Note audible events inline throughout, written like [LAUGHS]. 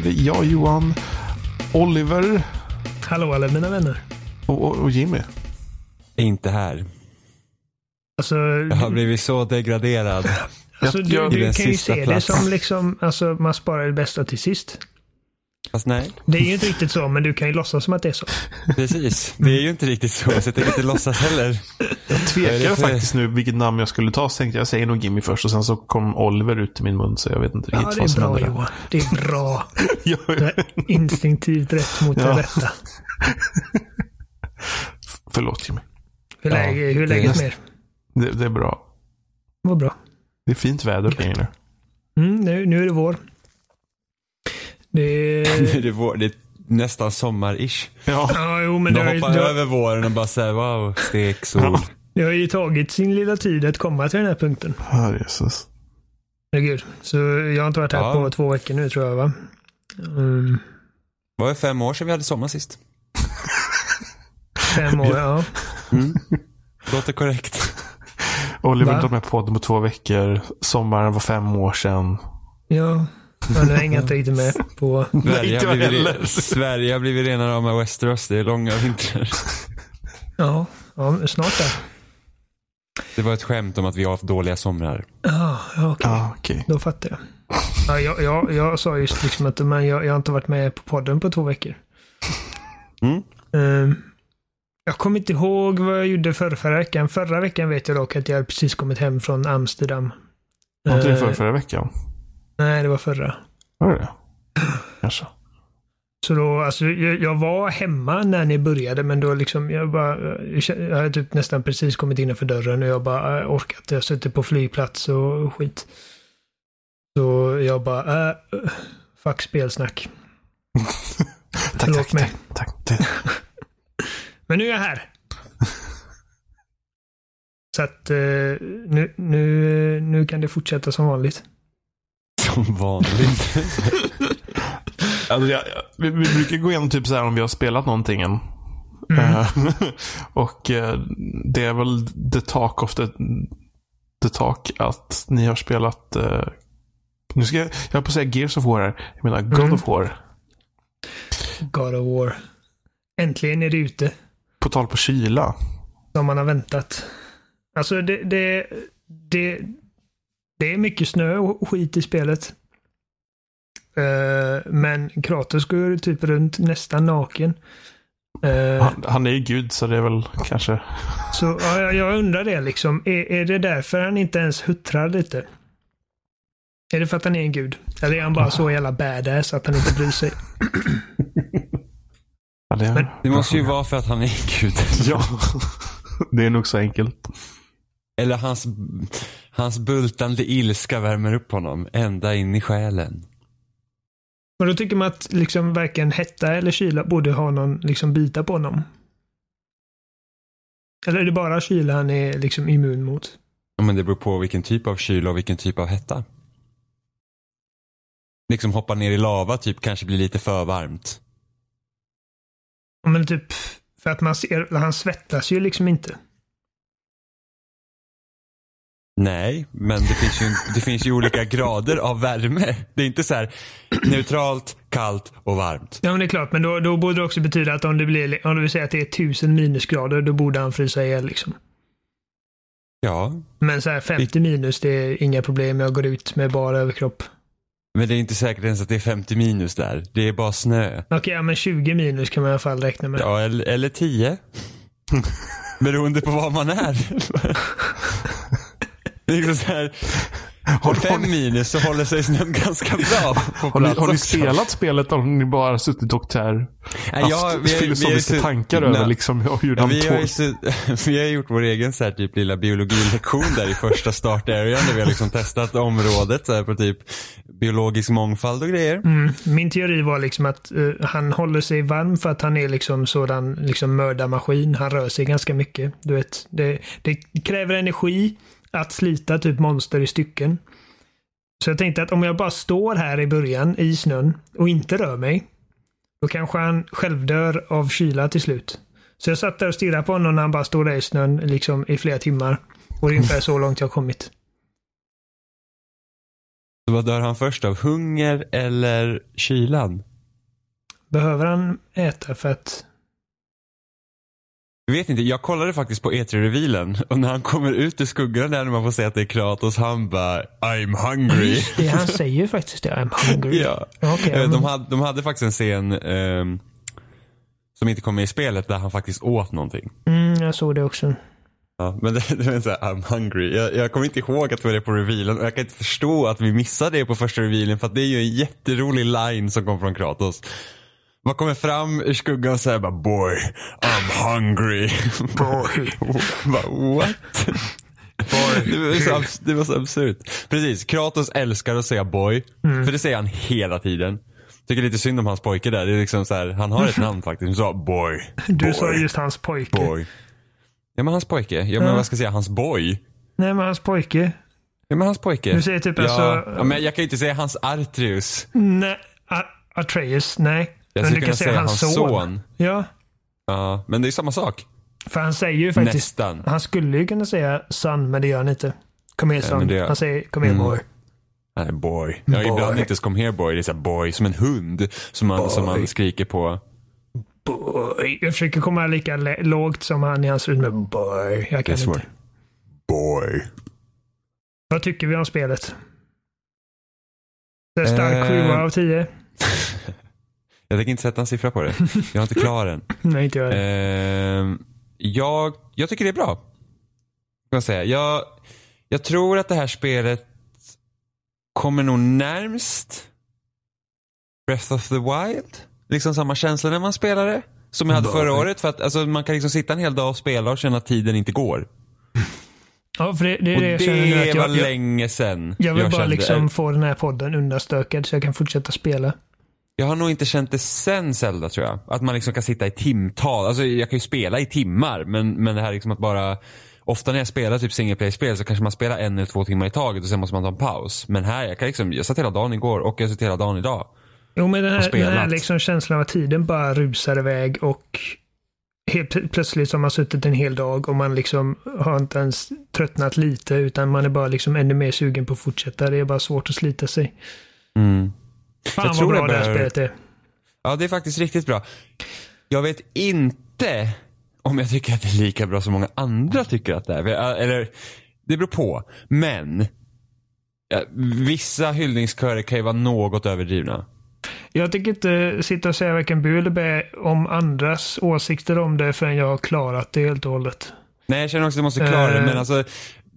är det jag, Johan, Oliver Hallå alla mina vänner. och, och, och Jimmy. är inte här. Alltså, Jag har blivit så degraderad. alltså du, du kan ju se det platsen. som liksom, alltså man sparar det bästa till sist. Fast nej, Det är ju inte riktigt så, men du kan ju låtsas som att det är så. precis. Det är ju inte riktigt så, så jag tänker inte låtsas heller. Jag är det för- faktiskt nu vilket namn jag skulle ta. Så tänkte jag, jag säger nog Jimmy först och sen så kom Oliver ut i min mun så jag vet inte Ja, riktigt det vad är som bra hände där. Johan. Det är bra. [LAUGHS] Ja, Det är instinktivt rätt mot Ja. det rätta. [LAUGHS] Förlåt Jimmy. Hur, Ja, läge, hur är det- läget med er? Det, det är bra. Vad bra. Det är fint väder längre nu. Mm, nu, nu är det vår. Det [LAUGHS] Nu är... är det, vår, det är nästan sommar-ish. Ja, Ja, jo, men det De ju, hoppar det, har, över våren och bara säger wow, stek, sol. Ja. det har ju tagit sin lilla tid att komma till den här punkten. Herre Jesus. Herregud. Så jag har inte varit här Ja. på två veckor nu tror jag va? Mm, Det var ju fem år sedan vi hade sommar sist. fem år, ja. Mm. Låter korrekt. Oliver Va? var med på podden på två veckor. Sommaren var fem år sedan. Ja, ja nu hänger inte riktigt med på... Sverige inte har, jag heller. Sverige har blivit rena rama Westeros. Det är långa vintrar. Ja, ja snart där. Det var ett skämt om att vi har haft dåliga somrar. Ja, ja okej. Ja, okej. Då fattar jag. Ja, jag, jag, jag sa just liksom att men jag, jag har inte varit med på podden på två veckor. Mm. Ehm, jag kommer inte ihåg vad jag gjorde förra, förra veckan. Förra veckan vet jag dock att jag precis kommit hem från Amsterdam. Var inte det Eh, för förra veckan? Nej, det var förra. Var det det? Kanske. Så då, alltså, jag, jag var hemma när ni började, men då liksom, jag bara, jag, hade typ nästan precis kommit innanför dörren och jag bara, äh, orkat. Jag sitter på flygplats och skit. Så jag bara, äh, fuck spelsnack. [LAUGHS] Tack, Förlåt tack, mig. tack, tack. [LAUGHS] Men nu är jag här. [LAUGHS] Så att eh, nu, nu, nu kan det fortsätta som vanligt. Som vanligt. Alltså, jag, vi, vi brukar gå igenom typ så här om vi har spelat någonting än. Mm. Eh, [LAUGHS] och eh, det är väl the talk of the, the talk att ni har spelat eh, nu ska jag, jag höll på att säga Gears of War här. Jag menar God Mm. of War. God of War. Äntligen är det ute. På tal på kyla. Som man har väntat. Alltså det, det, det, det är mycket snö och skit i spelet. Eh, men Kratos går typ runt nästan naken. Eh, Han, han är ju gud så det är väl kanske. Så ja, jag- jag undrar det liksom. Är, är det därför han inte ens huttrar lite? Är det för att han är en gud? Eller är han bara så jävla badass att han inte bryr sig? Ja, det, Men- Det måste ju vara för att han är gud. Ja, det är nog så enkelt. Eller hans, hans bultande ilska värmer upp honom ända in i själen. Och då tycker man att liksom varken hetta eller kyla borde ha någon liksom bita på honom. Eller är det bara kyla han är liksom immun mot? Ja, Men det beror på vilken typ av kyla och vilken typ av hetta. Liksom hoppa ner i lava typ kanske blir lite för varmt. Ja, Men typ för att man ser, han svettas ju liksom inte. Nej, men det finns, ju, det finns ju olika grader av värme. Det är inte så här neutralt, kallt och varmt. Ja men det är klart, men då, då borde det också betyda att om det blir, om du vill säga att det är tusen minusgrader, då borde han frysa ihjäl liksom. Ja, Men så här 50 minus, det är inga problem. Jag går ut med bara överkropp. men det är inte säkert ens att det är 50 minus där. Det är bara snö. Okej, ja, men 20 minus kan man i alla fall räkna med. Ja, eller, eller [LAUGHS] 10. Beroende på var man är. [LAUGHS] Det är liksom så här, Har, fem minus så håller sig snön ganska bra på har, ni, plats har ni spelat spelet eller har ni bara suttit och här, Nej, haft jag- vi- vi filosofiska så- tankar över liksom, hur Ja, de vi, har ju [LAUGHS] vi har gjort vår egen så här, typ lilla biologilektion där i första startarean där vi har liksom testat området så här, på typ biologisk mångfald och grejer. Mm. Min teori var liksom att eh, han håller sig varm för att han är liksom sådan liksom mördarmaskin. Han rör sig ganska mycket. Du vet, det, det kräver energi att slita typ monster i stycken. Så jag tänkte att om jag bara står här i början i snön och inte rör mig, då kanske han självdör av kyla till slut. Så jag satt där och stirrade på honom när han bara stod där i snön liksom i flera timmar. Och det är ungefär så långt jag har kommit. Vad dör han först av? Hunger eller kylan? Behöver han äta för att... Jag vet inte, jag kollade faktiskt på E3-revealen och när han kommer ut ur skuggan där när man får se att det är Kratos, han bara I'm hungry. Det, han säger ju faktiskt det. I'm hungry. ja. Okej, Eh, men- de, hade, de hade faktiskt en scen ehm, som inte kom med i spelet där han faktiskt åt någonting. Mm, jag såg det också. Ja, men [LAUGHS] det, det var så här, I'm hungry. Jag, jag kommer inte ihåg att det var det på revealen och jag kan inte förstå att vi missade det på första revealen för att det är ju en jätterolig line som kom från Kratos. Man kommer fram ur skuggan och säger bara boy, I'm hungry. Boy. [LAUGHS] bara, what? Det var, så abs- det var så absurt. Precis, Kratos älskar att säga boy. För det säger han hela tiden. Tycker lite synd om hans pojke där. Det är liksom så här, han har ett [LAUGHS] namn faktiskt. Han sa boy. Du boy, sa just hans pojke. boy. Ja men hans pojke. Ja men Ja. vad ska jag säga? Hans boy. Nej, men hans pojke. Ja men hans pojke. Du säger typ ja, alltså- ja, men jag kan ju inte säga hans Artreus. Nej, Atreus. Nej. Jag men skulle du kunna kan säga säga hans son. son. Ja, Ja, men det är samma sak. för han säger ju faktiskt... Nästan. Han skulle ju kunna säga son, men det gör han inte. Kom here son. det- Han säger kom here Mm. boy. Nej, boy. Ja, Boy. ibland inte ens kom here boy. Det är så boy, som en hund. Som man, som man skriker på. Boy. Jag försöker komma lika lågt som han i hans röst med boy. Jag är kan inte. Boy. Vad tycker vi om spelet? Det är stark Eh. 7 av 10. [LAUGHS] Jag tänker inte sätta en siffra på det. Jag är inte klar än. [LAUGHS] Nej, inte jag. Ehm, jag, jag tycker det är bra. Kan man säga. Jag, jag tror att det här spelet kommer nog närmst Breath of the Wild. Liksom samma känsla när man spelar det. Som jag hade förra året. För att alltså, man kan liksom sitta en hel dag och spela och känna att tiden inte går. [LAUGHS] Ja, för det, det är Och det jag känner nu. det Att var jag, jag, länge sedan jag vill bara kände- liksom få den här podden undanstökad så jag kan fortsätta spela. Jag har nog inte känt det sen Zelda tror jag. Att man liksom kan sitta i timtal. Alltså jag kan ju spela i timmar men, men det här liksom att bara Ofta när jag spelar typ single play-spel så kanske man spelar en eller två timmar i taget och sen måste man ta en paus. Men här, jag kan liksom, jag satt hela dagen igår och jag satt hela dagen idag. Jo, men den här, den här liksom känslan av att tiden bara rusar iväg och helt pl- plötsligt så har man suttit en hel dag och man liksom har inte ens tröttnat lite utan man är bara liksom ännu mer sugen på att fortsätta. Det är bara svårt att slita sig. Mm. Fan vad tror bra det det här bör- spelet är. Ja, det är faktiskt riktigt bra. Jag vet inte om jag tycker att det är lika bra som många andra tycker att det är. Eller, det beror på. Men ja, vissa hyllningskörer kan ju vara något överdrivna. Jag tänker inte sitta och säga varken bu eller bä om andras åsikter om det förrän jag har klarat det helt och hållet. Nej, jag känner också att jag måste klara det. Eh. Men alltså,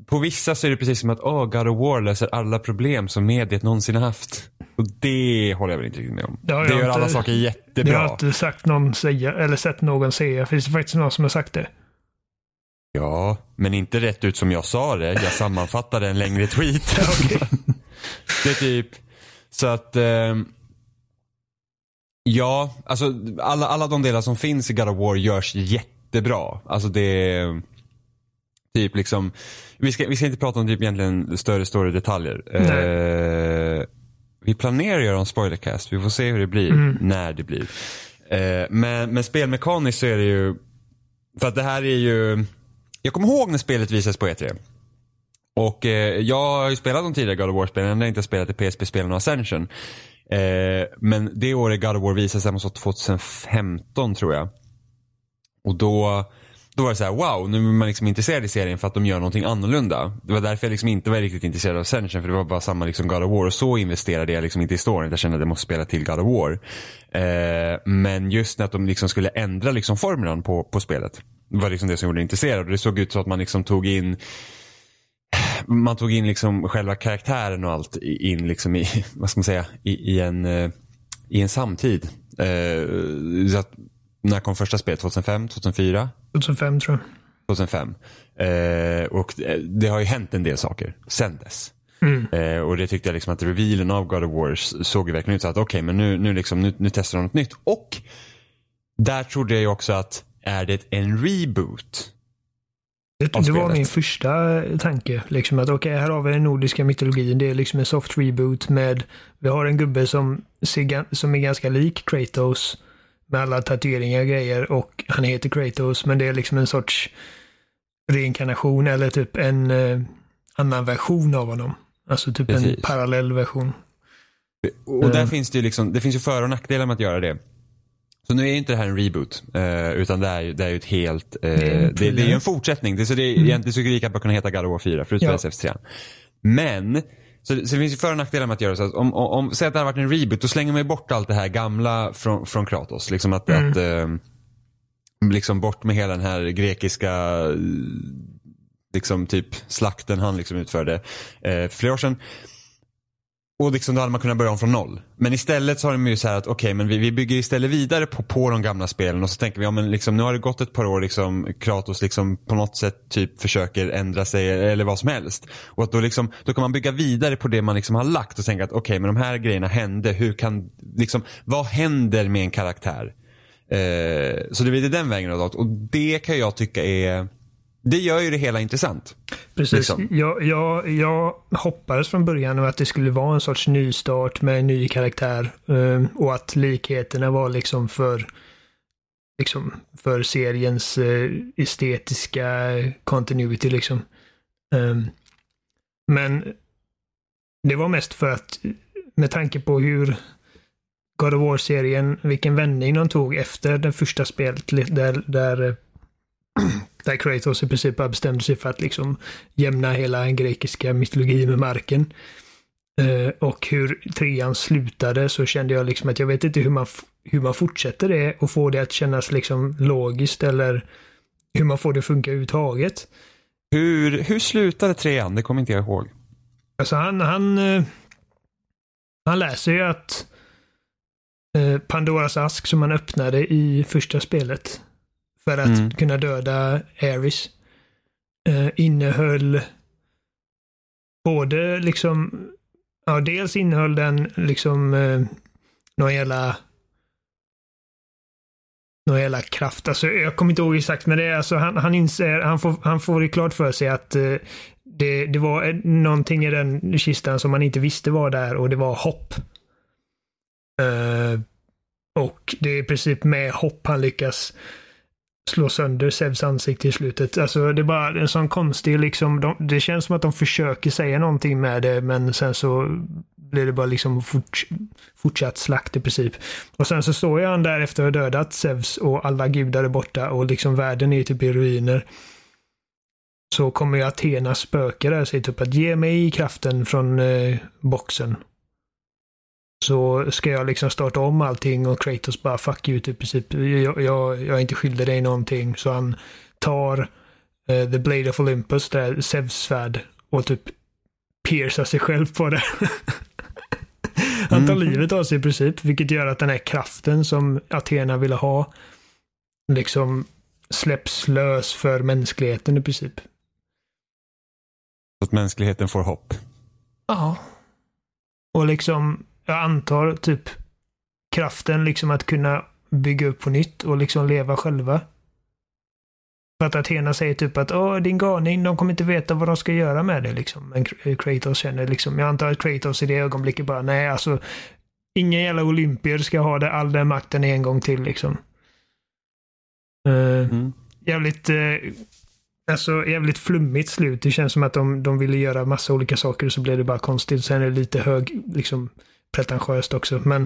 på vissa så är det precis som att oh, God of War löser alla problem som mediet någonsin har haft. Och det håller jag väl inte riktigt med om. Det Det gör inte- alla saker Det har jättebra. jag inte sagt någon säga, eller sett någon säga. Finns det faktiskt någon som har sagt det? Ja, men inte rätt ut som jag sa det. Jag sammanfattade en längre tweet. [LAUGHS] det är typ så att ehm, Ja, alltså alla, alla de delar som finns i God of War görs jättebra. Alltså det typ liksom vi ska, vi ska inte prata om typ egentligen större, större detaljer. Eh, vi planerar att göra en spoilercast. Vi får se hur det blir när det blir. Eh, men, men spelmekaniskt så är det ju för att det här är ju Jag kommer ihåg när spelet visades på E3. Och eh, jag har ju spelat de tidigare God of War-spelen, jag har inte spelat i PSP-spelen och Ascension. Eh, men det året God of War visades, det måste vara 2015 tror jag. Och då, då var det så här: wow, nu är man liksom intresserad i serien för att de gör någonting annorlunda. Det var därför jag liksom inte var riktigt intresserad av Ascension, för det var bara samma liksom God of War. Och så investerade jag liksom inte i storyn, jag kände att jag måste spela till God of War. Eh, men just när att de liksom skulle ändra liksom formulan på, på spelet, det var liksom det som gjorde mig intresserad. Och det såg ut så att man liksom tog in man tog in liksom själva karaktären och allt in liksom i, [LAUGHS] vad ska man säga, i, i en, eh, i en samtid. Eh, så att, när kom första spelet? 2005? 2004? 2005 tror jag. 2005. Eh, och det, det har ju hänt en del saker sen dess. Mm. Eh, och det tyckte jag liksom att revealen av God of War s- såg ju verkligen ut så att okej, men nu, nu, liksom, nu, nu testar de något nytt. Och där trodde jag ju också att är det en reboot? Det, det var min första tanke. Liksom att okej, här har vi den nordiska mytologin. Det är liksom en soft reboot med, vi har en gubbe som, ser, som är ganska lik Kratos med alla tatueringar och grejer och han heter Kratos men det är liksom en sorts reinkarnation eller typ en eh, annan version av honom. Alltså typ Precis. en parallell version. Och där Mm. finns det ju liksom, det finns ju för och nackdelar med att göra det. Så nu är ju inte det här en reboot, eh, utan det är ju, det är ju ett helt, eh, är en det, det, är ju en fortsättning. Det, så det, är Mm. egentligen skulle lika bra kunna heta God of War 4, förutom Ja. SF3. Men, så, så det finns ju för och nackdelar med att göra så. Att om, om, om, säg att det hade varit en reboot, då slänger man ju bort allt det här gamla från, från Kratos. Liksom att, Mm. att eh, liksom bort med hela den här grekiska eh, liksom typ slakten han liksom utförde eh, för flera år sedan. Och liksom då hade man kunnat börja om från noll. Men istället så har de ju så här att okej, men vi, vi bygger istället vidare på, på de gamla spelen och så tänker vi, ja men liksom nu har det gått ett par år liksom Kratos liksom på något sätt typ försöker ändra sig eller vad som helst. Och att då liksom, då kan man bygga vidare på det man liksom har lagt och tänka att okej, men de här grejerna hände, hur kan, liksom, vad händer med en karaktär? Eh, så det blir den vägen då och det kan jag tycka är, det gör ju det hela intressant. Precis. Liksom. Jag, jag, jag hoppades från början att det skulle vara en sorts nystart med en ny karaktär eh, och att likheterna var liksom för liksom för seriens eh, estetiska continuity liksom. Ehm, men det var mest för att med tanke på hur God of War-serien, vilken vändning de tog efter det första spelet där, där eh, där Kratos i princip bara bestämde sig för att liksom jämna hela den grekiska mytologin med marken. Eh, och hur trean slutade så kände jag liksom att jag vet inte hur man, hur man fortsätter det och får det att kännas liksom logiskt eller hur man får det att funka överhuvudtaget. Hur, hur slutade trean? Det kommer inte jag ihåg. Alltså han, han, eh, han läser ju att eh, Pandoras ask som han öppnade i första spelet för att Mm. kunna döda Ares eh, innehöll både liksom, ja dels innehöll den liksom eh, någon jävla någon jävla kraft. Alltså, jag kommer inte ihåg exakt, men det är alltså han, han inser, han får, han får det klart för sig att eh, det, det var någonting i den kistan som man inte visste var där och det var hopp. Eh, och det är i princip med hopp han lyckas slå sönder Zeus ansikte i slutet. Alltså det är bara en sån konstig liksom, de, det känns som att de försöker säga någonting med det men sen så blir det bara liksom fort, fortsatt slakt i princip. Och sen så står ju han där efter att ha dödat Zeus och alla gudar är borta och liksom världen är typ i ruiner. Så kommer ju Athenas spöke där och säger typ att ge mig kraften från eh, boxen. Så ska jag liksom starta om allting och Kratos bara fuck you typ i princip. Jag, jag, jag är inte skyldig dig någonting. Så han tar eh, The Blade of Olympus, där Zeus svärd och typ piercar sig själv på det. [LAUGHS] han tar Mhm. livet av sig i princip, vilket gör att den här kraften som Athena ville ha liksom släpps lös för mänskligheten i princip. Så att mänskligheten får hopp. Ja. Och liksom, jag antar typ kraften liksom att kunna bygga upp på nytt och liksom leva själva. För att Athena säger typ att åh din galning, de kommer inte veta vad de ska göra med det liksom. Men Kr- Kratos känner liksom, jag antar att Kratos i det ögonblicket bara, nej alltså, ingen jävla olympier ska ha det, all den makten en gång till liksom. Eh, Mm. jävligt, eh, alltså jävligt flummigt slut. Det känns som att de, de ville göra massa olika saker och så blev det bara konstigt. Sen är det lite hög, liksom pretentiöst också. Men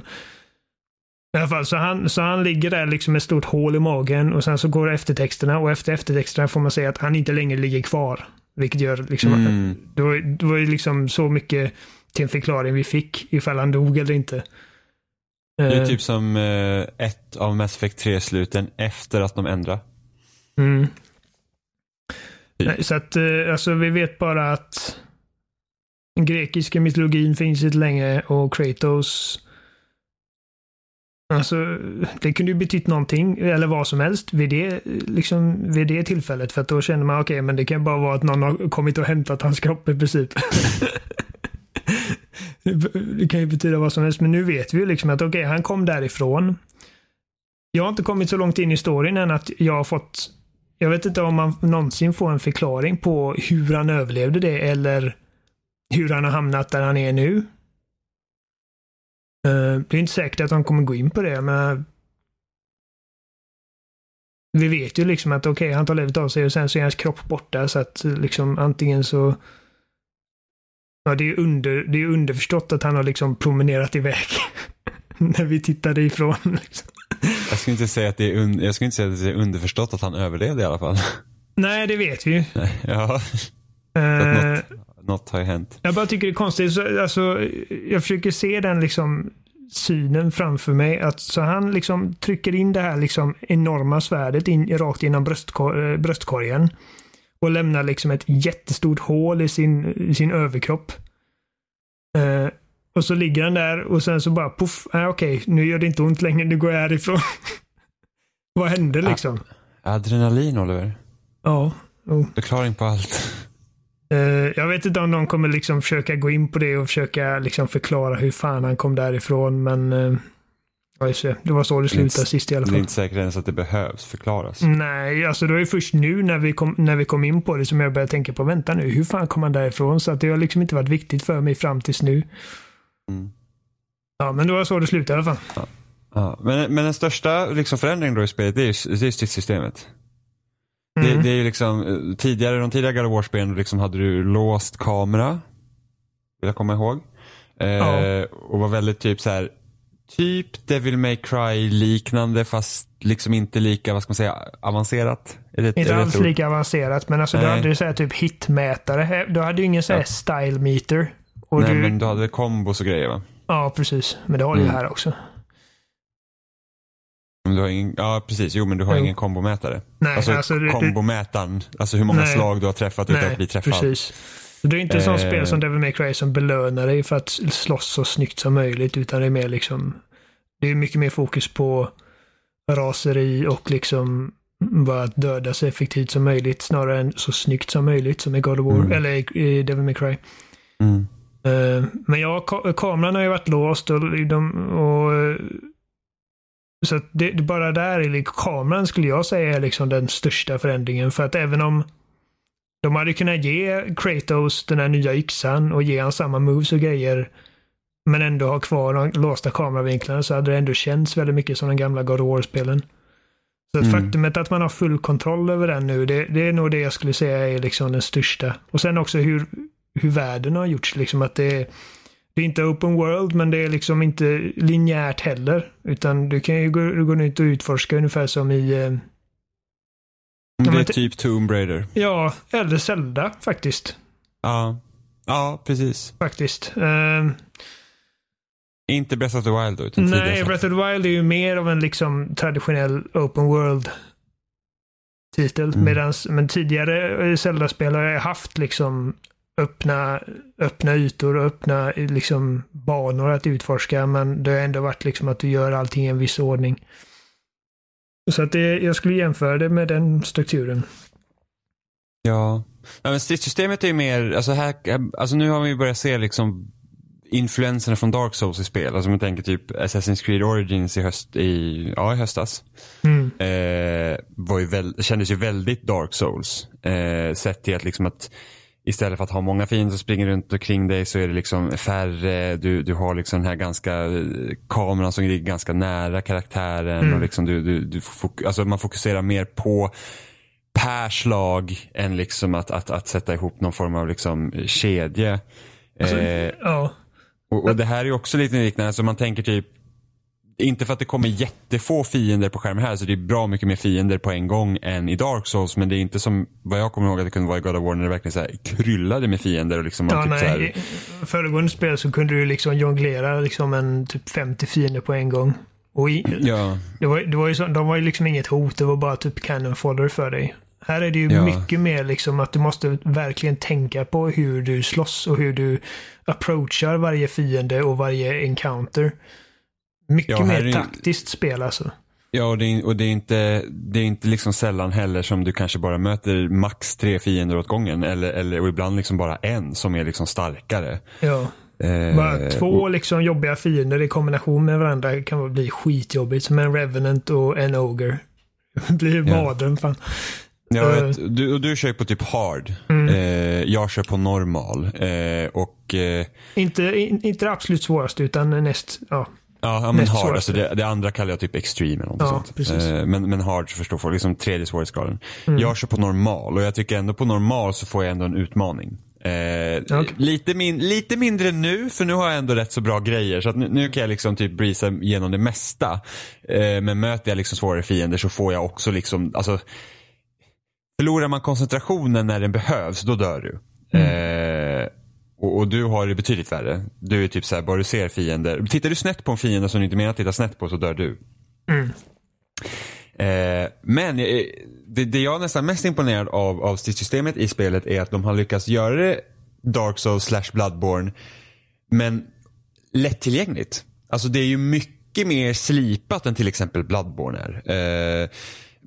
i alla fall, så han, så han ligger där liksom med ett stort hål i magen och sen så går eftertexterna och efter eftertexterna får man säga att han inte längre ligger kvar. Vilket gör liksom, Mm. det var, det var ju liksom så mycket till en förklaring vi fick ifall han dog eller inte. Det är Eh, typ som eh, ett av Mass Effect 3-sluten efter att de ändrar. Mm. Typ. Så att eh, alltså vi vet bara att den grekiska mytologin finns inte längre och Kratos Alltså, det kunde ju betytt någonting, eller vad som helst, vid det, liksom, vid det tillfället. För att då känner man, okej, men det kan bara vara att någon har kommit och hämtat hans kropp i princip. [LAUGHS] det kan ju betyda vad som helst, men nu vet vi ju liksom att okej, han kom därifrån. Jag har inte kommit så långt in i storyn än att jag har fått jag vet inte om man någonsin får en förklaring på hur han överlevde det eller hur han har hamnat där han är nu. Eh, Det är inte säkert att de kommer gå in på det, men vi vet ju liksom att okej, han tar livet av sig och sen så är hans kropp borta så att liksom antingen så Ja, det är, under, det är underförstått att han har liksom promenerat iväg. [LAUGHS] När vi tittade ifrån. Liksom. Jag skulle inte säga att det är, un, jag skulle inte säga att det är underförstått att han överlevde i alla fall. Nej, det vet vi ju. ja, något, något har ju hänt. Jag bara tycker det är konstigt. Så, alltså, jag försöker se den liksom synen framför mig. Att så han liksom trycker in det här liksom enorma svärdet in, rakt genom bröstkor eh, bröstkorgen. Och lämnar liksom ett jättestort hål i sin, i sin överkropp. Eh, och så ligger han där och sen så bara poff. Äh, Okej, nu gör det inte ont längre. Nu går jag härifrån. [LAUGHS] Vad hände liksom? Adrenalin Oliver. Ja. Oh. Förklaring på allt. Eh, jag vet inte om de kommer liksom försöka gå in på det och försöka liksom förklara hur fan han kom därifrån. Men ja, just det. det var så det slutade sist i alla Det är fall. inte säkert ens att det behövs förklaras. Nej, alltså det var ju först nu när vi, kom, när vi kom in på det som jag började tänka på, vänta nu, hur fan kom han därifrån? Så att det har liksom inte varit viktigt för mig fram tills nu. Mm. Ja, men det var så det slutade i alla fall. Ja, men, men den största liksom, förändringen då i spelet det är ju det stridssystemet. Mm. Det, det är ju liksom, eh, tidigare, de tidigare God of liksom hade du låst kamera. Vill jag komma ihåg. Eh, Ja. Och var väldigt typ så här typ Devil May Cry liknande fast liksom inte lika, vad ska man säga, avancerat. Det, Inte alls lika avancerat, men alltså du Nej. hade ju så här typ hitmätare. Du hade ju ingen så här Ja. style meter. Och Nej du, men du hade kombos och grejer va? Ja, precis. Men det har du ju Mm. här också. Men du har ingen, ja precis, jo men du har Jo. ingen kombomätare. Nej, alltså, alltså, kombomätaren, alltså hur många Nej. slag du har träffat utan att bli träffad. precis. Det är inte ett sånt Eh. spel som Devil May Cry som belönar dig för att slåss så snyggt som möjligt, utan det är mer liksom det är mycket mer fokus på raseri och liksom bara att döda så effektivt som möjligt snarare än så snyggt som möjligt som i God of War, Mm. eller i Devil May Cry. Mm. Eh, Men ja, ka- kameran har ju varit låst och, de, och så det, det bara där, är liksom- kameran skulle jag säga är liksom den största förändringen. För att även om de hade kunnat ge Kratos den här nya yxan och ge han samma moves och grejer men ändå ha kvar de låsta kameravinklarna så hade det ändå känts väldigt mycket som de gamla God of War-spelen. Så Mm. faktumet att man har full kontroll över den nu, det, det är nog det jag skulle säga är liksom den största. Och sen också hur, hur världen har gjorts. Liksom att det, det är inte open world, men det är liksom inte linjärt heller. Utan du kan ju gå, gå ut och utforska ungefär som i, eh, Det är typ Tomb Raider. ja, eller Zelda faktiskt. Ja. Ja, precis. Faktiskt. Eh, Inte Breath of the Wild då, utan nej, tidigare. Breath of the Wild är ju mer av en liksom traditionell open world titel. Mm. Medans, men tidigare eh, Zelda-spel har jag haft liksom öppna, öppna ytor och öppna liksom banor att utforska. Men det har ändå varit liksom att du gör allting i en viss ordning. Så att det, jag skulle jämföra det med den strukturen. Ja. ja men stridssystemet är ju mer, alltså här, alltså nu har vi börjat se liksom influenserna från Dark Souls i spel. Alltså om man tänker typ Assassin's Creed Origins i höst, i, ja i höstas. Mm. Eh, var ju väl, kändes ju väldigt Dark Souls. Eh, sett till att liksom att istället för att ha många fiender som springer runt omkring dig så är det liksom färre. Du, du har liksom den här ganska eh, kameran som ligger ganska nära karaktären. Mm. Och liksom du, du, du fok, alltså man fokuserar mer på per slag än liksom att, att, att sätta ihop någon form av liksom kedja. Alltså, Eh, ja. och, och det här är också lite liknande, alltså man tänker typ inte för att det kommer jättefå fiender på skärmen här, så det är bra mycket mer fiender på en gång än i Dark Souls. Men det är inte som vad jag kommer ihåg att det kunde vara i God of War när det verkligen så här kryllade med fiender. Och liksom Ja, typ så nej. här, I föregående spel så kunde du liksom jonglera liksom en typ 50 fiender på en gång. Och i, ja, det var, det var ju så, de var ju liksom inget hot, det var bara typ cannon fodder för dig. Här är det ju Ja. mycket mer liksom att du måste verkligen tänka på hur du slåss och hur du approachar varje fiende och varje encounter. Mycket Ja, mer taktiskt spel alltså. ja och, det är, och det är inte, det är inte liksom sällan heller som du kanske bara möter max tre fiender åt gången. Eller, eller och ibland liksom bara en som är liksom starkare. Ja. Eh, Bara två och- liksom jobbiga fiender i kombination med varandra kan bli skitjobbigt. Som en Revenant och en Ogre. [LAUGHS] Det blir mardröm fan. Ja, Eh. vet, du, och du kör på typ hard. Mm. Eh, jag kör på normal. Eh, och eh, Inte, in, inte det absolut svåraste utan näst, ja. Ja, men hard. Alltså det, det andra kallar jag typ extreme eller något Ja, sånt. precis. Eh, men, men hard så förstår folk, liksom tredje svårighetsgraden. Mm. Jag kör på normal och jag tycker ändå på normal så får jag ändå en utmaning. Eh, Okej. lite, min, lite mindre nu, för nu har jag ändå rätt så bra grejer. Så att nu, nu kan jag liksom typ breeza igenom det mesta. Eh, men möter jag liksom svårare fiender så får jag också liksom, alltså Förlorar man koncentrationen när den behövs, då dör du. Eh, och, och du har det betydligt värre. Du är typ såhär, bara du ser fiender. Tittar du snett på en fiende som du inte menar att titta snett på så dör du. Mm. Eh, men eh, det, det jag är nästan mest imponerad av, av stridssystemet i spelet är att de har lyckats göra det Dark Souls slash Bloodborne men lättillgängligt. Alltså det är ju mycket mer slipat än till exempel Bloodborne är. Eh,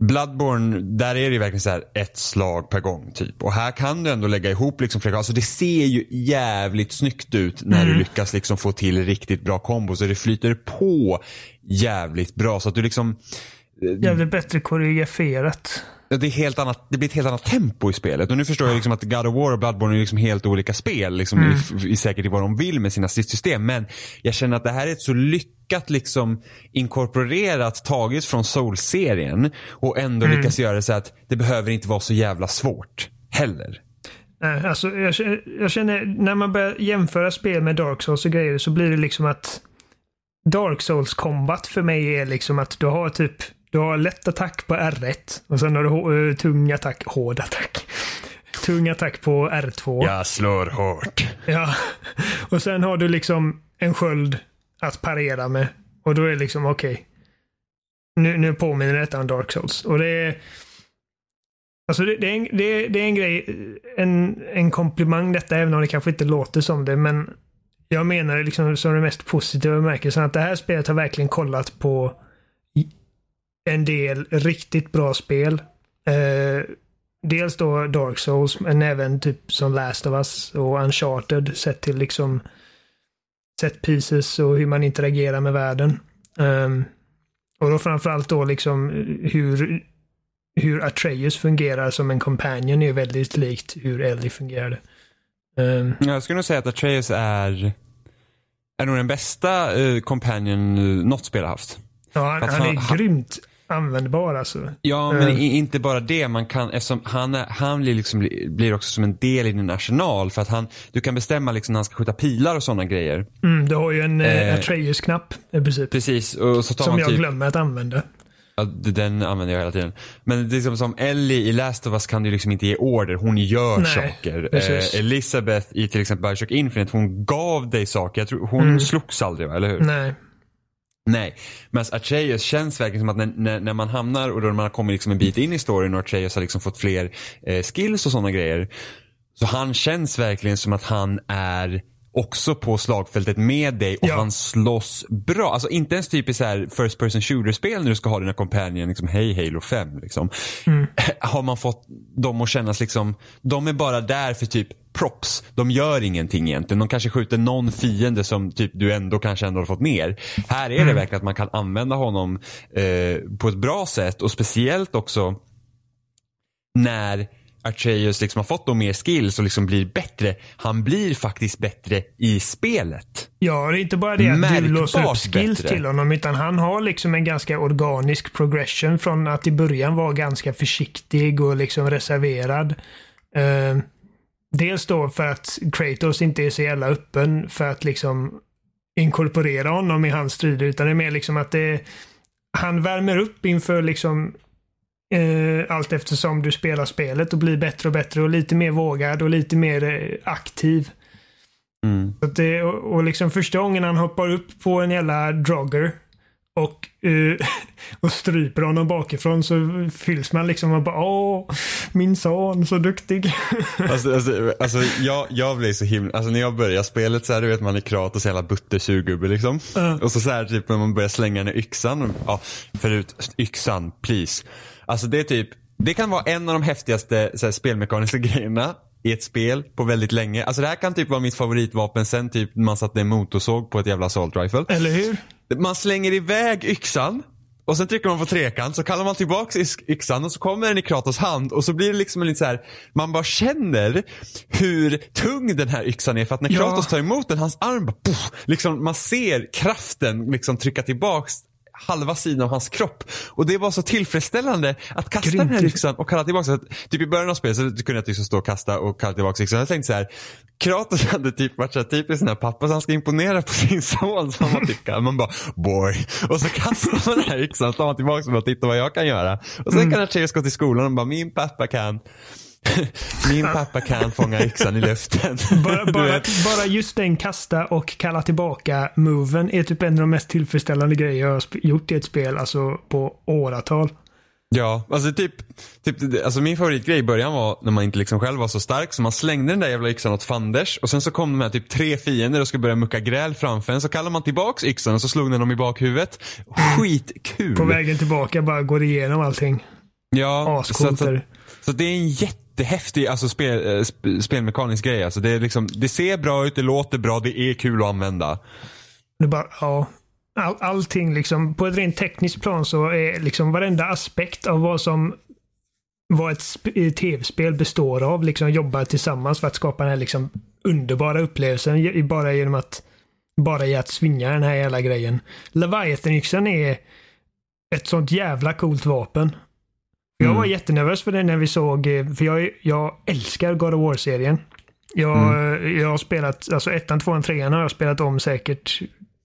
Bloodborne, där är det ju verkligen så här ett slag per gång typ. Och här kan du ändå lägga ihop liksom flera, alltså det ser ju jävligt snyggt ut när du lyckas liksom få till riktigt bra kombos. Så det flyter på jävligt bra så att du liksom Jävligt bättre koreograferat. Det, är helt annat, det blir ett helt annat tempo i spelet. Och nu förstår jag liksom att God of War och Bloodborne är liksom helt olika spel. Liksom i, i säkert i vad de vill med sina stridssystem. Men jag känner att det här är ett så lyckat liksom inkorporerat taget från Souls-serien. Och ändå lyckas göra det så att det behöver inte vara så jävla svårt heller. Nej, alltså, jag, känner- jag känner, när man börjar jämföra spel med Dark Souls och grejer så blir det liksom att Dark Souls combat för mig är liksom att du har typ du har lätt attack på R1 och sen har du eh, tung attack, hård attack. Tung attack på R2. Jag slår hårt. Ja. Och sen har du liksom en sköld att parera med. Och då är det liksom okej. Nu, nu påminner detta om Dark Souls. Och det är... Alltså det, det, är, en, det, det är en grej, en, en komplimang detta, även om det kanske inte låter som det. Men jag menar det liksom som det mest positiva bemärkelsen. Att det här spelet har verkligen kollat på en del riktigt bra spel. Eh, dels då Dark Souls, men även typ som Last of Us och Uncharted sett till liksom set pieces och hur man interagerar med världen. Ehm, och då framförallt då liksom hur, hur Atreus fungerar som en companion är väldigt likt hur Ellie fungerade. Ehm, Jag skulle nog säga att Atreus är, är nog den bästa uh, companion uh, något spel har haft. ja, han, han han- är han- grymt användbar alltså. Ja, men i, inte bara det. Man kan, eftersom han, är, han blir, liksom, blir också som en del i din arsenal. För att han, du kan bestämma liksom när han ska skjuta pilar och sådana grejer. Mm, du har ju en eh, Eh. Atreus-knapp i princip. Precis, och så tar Som man jag typ, glömmer att använda. ja, den använder jag hela tiden. Men är som, Ellie i Last of Us kan du liksom inte ge order, hon gör Nej, saker. precis. Eh, Elisabeth i till exempel Bioshock Infinite, hon gav dig saker. Jag tror, hon Mm. slogs aldrig va, eller hur? Nej. Nej, men Atreus känns verkligen som att när, när, när man hamnar och då man har kommit liksom en bit in i storyn och Atreus har liksom fått fler eh, skills och sådana grejer. Så han känns verkligen som att han är också på slagfältet med dig och Ja. han slåss bra. Alltså inte ens typ i så här first person shooter-spel när du ska ha dina companion, liksom hej Halo 5 liksom. [LAUGHS] Har man fått dem att kännas liksom, de är bara där för typ props. De gör ingenting egentligen. De kanske skjuter någon fiende som typ du ändå kanske ändå har fått ner. Här är det verkligen att man kan använda honom eh, på ett bra sätt och speciellt också när Atreus liksom har fått då mer skills och liksom blir bättre. Han blir faktiskt bättre i spelet. Ja, det är inte bara det att du låser upp skills bättre. till honom, utan han har liksom en ganska organisk progression från att i början vara ganska försiktig och liksom reserverad. Eh, dels då för att Kratos inte är så jävla öppen för att liksom inkorporera honom i hans strider, utan det är mer liksom att det han värmer upp inför liksom eh, allt eftersom du spelar spelet och blir bättre och bättre och lite mer vågad och lite mer eh, aktiv. Mm. Så att det, och, och liksom första gången han hoppar upp på en jävla drogger och, eh, [LAUGHS] och stryper honom bakifrån så fylls man liksom och bara åh, min son, så duktig. [LAUGHS] Alltså, alltså, alltså jag, jag blev så himla, alltså när jag började spelet så här, du vet man är Kratos jävla buttersurgubbe liksom. Ja. Och så, så här typ när man börjar slänga ner yxan, och, ja förut, yxan, please. Alltså det är typ, det kan vara en av de häftigaste så här, spelmekaniska [LAUGHS] grejerna i ett spel på väldigt länge. Alltså det här kan typ vara mitt favoritvapen sen typ man satte en motorsåg på ett jävla assault rifle. Eller hur? Man slänger iväg yxan och sen trycker man på trekant så kallar man tillbaks yx- yxan och så kommer den i Kratos hand och så blir det liksom lite så här, man bara känner hur tung den här yxan är för att när Ja. Kratos tar emot den, hans arm bara poff, liksom man ser kraften liksom trycka tillbaks halva sidan av hans kropp. Och det var så tillfredsställande att kasta Grymt. den här yxan och kalla tillbaka. Typ i början av spelet så kunde jag liksom stå och kasta och kalla tillbaka yxan. Jag tänkte så här, Kratos [LAUGHS] hade typ varit så här, typ en sån här pappa som ska imponera på sin son. Så man, typ, man bara, boy. Och så kastar man den här yxan, så tar man tillbaka och bara, titta vad jag kan göra. Och sen kan Atreus gå till skolan och bara, min pappa kan. [LAUGHS] Min pappa kan fånga yxan i luften. [LAUGHS] Bara, bara, bara just den kasta och kalla tillbaka moven är typ en av de mest tillfredsställande grejer jag har gjort i ett spel, alltså på åratal. Ja, alltså typ, typ alltså min favoritgrej i början var när man inte liksom själv var så stark så man slängde den där jävla yxan åt fanders och sen så kom de här typ tre fiender och skulle börja mucka gräl framför en så kallade man tillbaks yxan och så slog den dem i bakhuvudet. Skitkul! På vägen tillbaka bara går igenom allting. Ja, så, Ascoolt så, är det. så det är en jättehäftig alltså, spel, eh, sp, spelmekanisk grej. Alltså, det, är liksom, det ser bra ut, det låter bra, det är kul att använda. Det bara, ja. All, allting liksom, på ett rent tekniskt plan så är liksom varenda aspekt av vad som vad ett eh, tv-spel består av, liksom jobbar tillsammans för att skapa den här liksom underbara upplevelsen bara genom att bara i att svinga den här jävla grejen. Leviathan-yxan är ett sånt jävla coolt vapen. Jag var Mm. jättenervös för det när vi såg, eh, för jag, jag älskar God of War-serien. Jag, Mm. jag har spelat, alltså ettan, tvåan, trean har jag spelat om säkert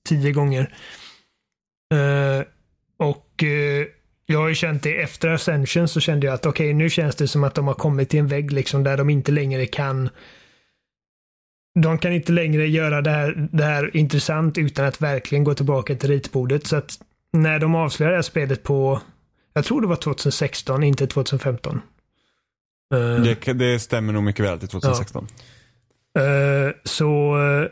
tio gånger. Eh, och eh, jag har ju känt det efter Ascension så kände jag att okej, nu känns det som att de har kommit till en vägg liksom där de inte längre kan de kan inte längre göra det här, det här intressant utan att verkligen gå tillbaka till ritbordet. Så att när de avslöjade det här spelet på, jag tror det var 2016, inte 2015. Eh, Det, det stämmer nog mycket väl till 2016. Eh, så, eh,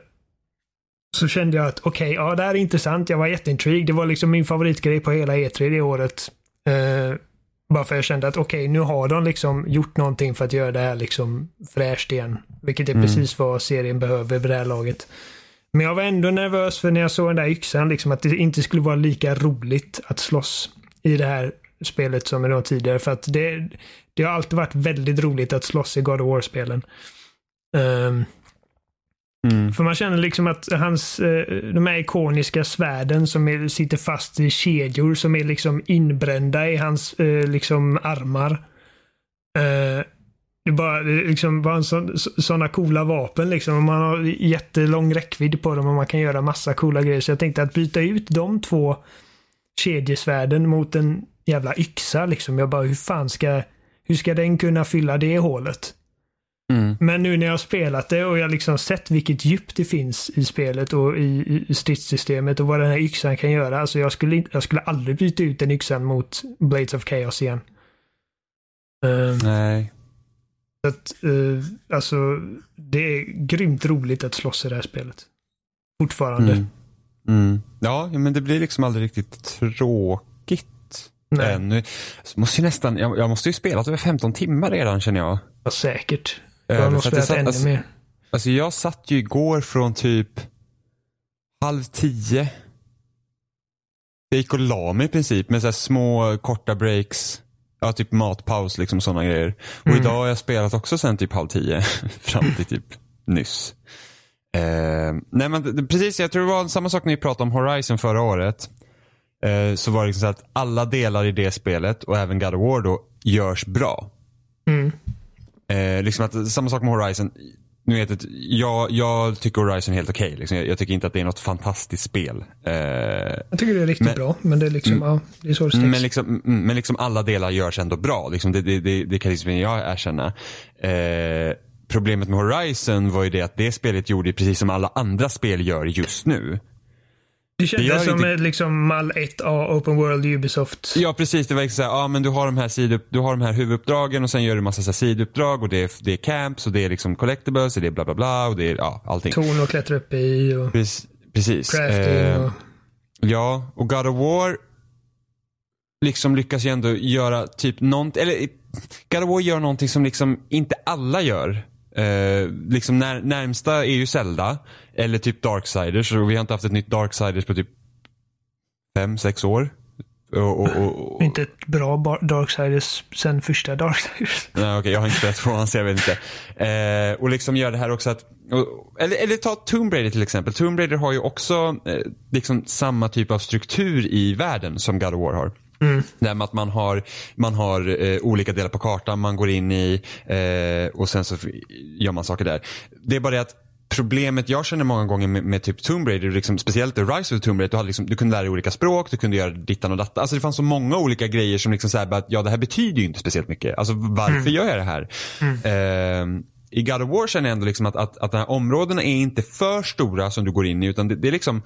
så kände jag att okej, ja det här är intressant. Jag var jätteintrigued. Det var liksom min favoritgrej på hela E3 det året. Eh, bara för jag kände att okej, nu har de liksom gjort någonting för att göra det här liksom fräscht igen. Vilket är Mm. precis vad serien behöver vid det här laget. Men jag var ändå nervös för när jag såg den där yxan, liksom att det inte skulle vara lika roligt att slåss i det här spelet som i de tidigare. För att det, det har alltid varit väldigt roligt att slåss i God of War-spelen. Ehm, Mm. för man känner liksom att hans, eh, de här ikoniska svärden som är, sitter fast i kedjor som är liksom inbrända i hans eh, liksom armar. Eh, det är bara liksom bara en sån, så, såna coola vapen liksom. Man har jättelång räckvidd på dem och man kan göra massa coola grejer. Så jag tänkte att byta ut de två kedjesvärden mot en jävla yxa liksom. Jag bara, hur fan ska, hur ska den kunna fylla det hålet? Mm. Men nu när jag har spelat det och jag liksom sett vilket djup det finns i spelet och i, i stridssystemet och vad den här yxan kan göra. Alltså jag skulle, jag skulle aldrig byta ut den yxan mot Blades of Chaos igen. Ehm, Nej. så att, eh, alltså, det är grymt roligt att slåss i det här spelet. Fortfarande. Mm. Mm. Ja, men det blir liksom aldrig riktigt tråkigt. Nej, Ännu. Så måste ju nästan, jag, jag måste ju spela över 15 timmar redan känner jag. ja, säkert. Jag Eh, har nog spelat satt- ännu alltså, mer. Alltså jag satt ju igår från typ halv tio. Jag gick och la mig i princip med så små korta breaks. Ja, typ matpaus liksom sådana grejer. Och Mm. idag har jag spelat också sen typ halv tio [LAUGHS] fram till typ nyss. Eh, nej men precis, jag tror det var samma sak när vi pratade om Horizon förra året. Eh, så var det liksom så att alla delar i det spelet och även God of War då görs bra. Mm. Eh, liksom att, samma sak med Horizon. Nu vet jag, jag, jag tycker Horizon är helt okej. liksom. jag, jag tycker inte att det är något fantastiskt spel. Eh, Jag tycker det är riktigt Men- bra, men det är liksom, ja, det är så det men, liksom, mm, men liksom alla delar görs ändå bra. Liksom det, det, det, det kan liksom jag erkänna. Eh, problemet med Horizon var ju det att det spelet gjorde precis som alla andra spel gör just nu. Det kändes som inte- liksom mall 1A Open World Ubisoft. Ja precis, det var liksom såhär, ja men du har de här sidupp, du har de här huvuduppdragen och sen gör du massa så här sidouppdrag och det är, det är camps och det är liksom collectibles och det är bla bla bla och det är ja, allting. Torn att klättra upp i och Precis. precis. crafting Eh, och... Ja, och God of War liksom lyckas ju ändå göra typ någonting, eller God of War gör någonting som liksom inte alla gör. Eh, liksom när, närmsta är ju Zelda, eller typ Darksiders, och vi har inte haft ett nytt Darksiders på typ fem, sex år. Och, och, och, och, Inte ett bra Darksiders sen första Darksiders. [LAUGHS] Nej, okej, jag har inte spelat tvåan så jag vet inte. Eh, och liksom gör det här också att, eller, eller ta Tomb Raider till exempel. Tomb Raider har ju också eh, liksom samma typ av struktur i världen som God of War har. Mm. Där med att man har, man har eh, olika delar på kartan man går in i eh, och sen så gör man saker där. Det är bara det att Problemet jag känner många gånger med, med typ Tomb Raider, liksom, speciellt The Rise of Tomb Raider, du, hade liksom, du kunde lära dig olika språk, du kunde göra dittan och dattan. Alltså det fanns så många olika grejer som liksom så här, att, ja det här betyder ju inte speciellt mycket. Alltså varför gör jag det här? Eh, I God of War känner jag ändå liksom att, att, att de här områdena är inte för stora som du går in i utan det, det är liksom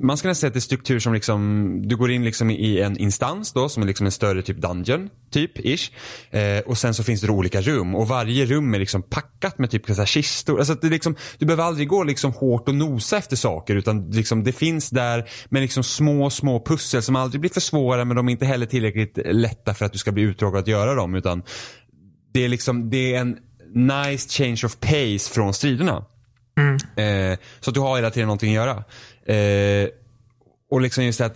man ska nästan säga att det är struktur som liksom, du går in liksom i en instans då som är liksom en större typ dungeon, typ, ish. Eh, och sen så finns det olika rum och varje rum är liksom packat med typ så här kistor. Alltså att det liksom, du behöver aldrig gå liksom hårt och nosa efter saker utan liksom det finns där med liksom små, små pussel som aldrig blir för svåra men de är inte heller tillräckligt lätta för att du ska bli uttråkad att göra dem utan det är liksom, det är en nice change of pace från striderna. Eh, så att du har hela tiden någonting att göra. Eh, och liksom just att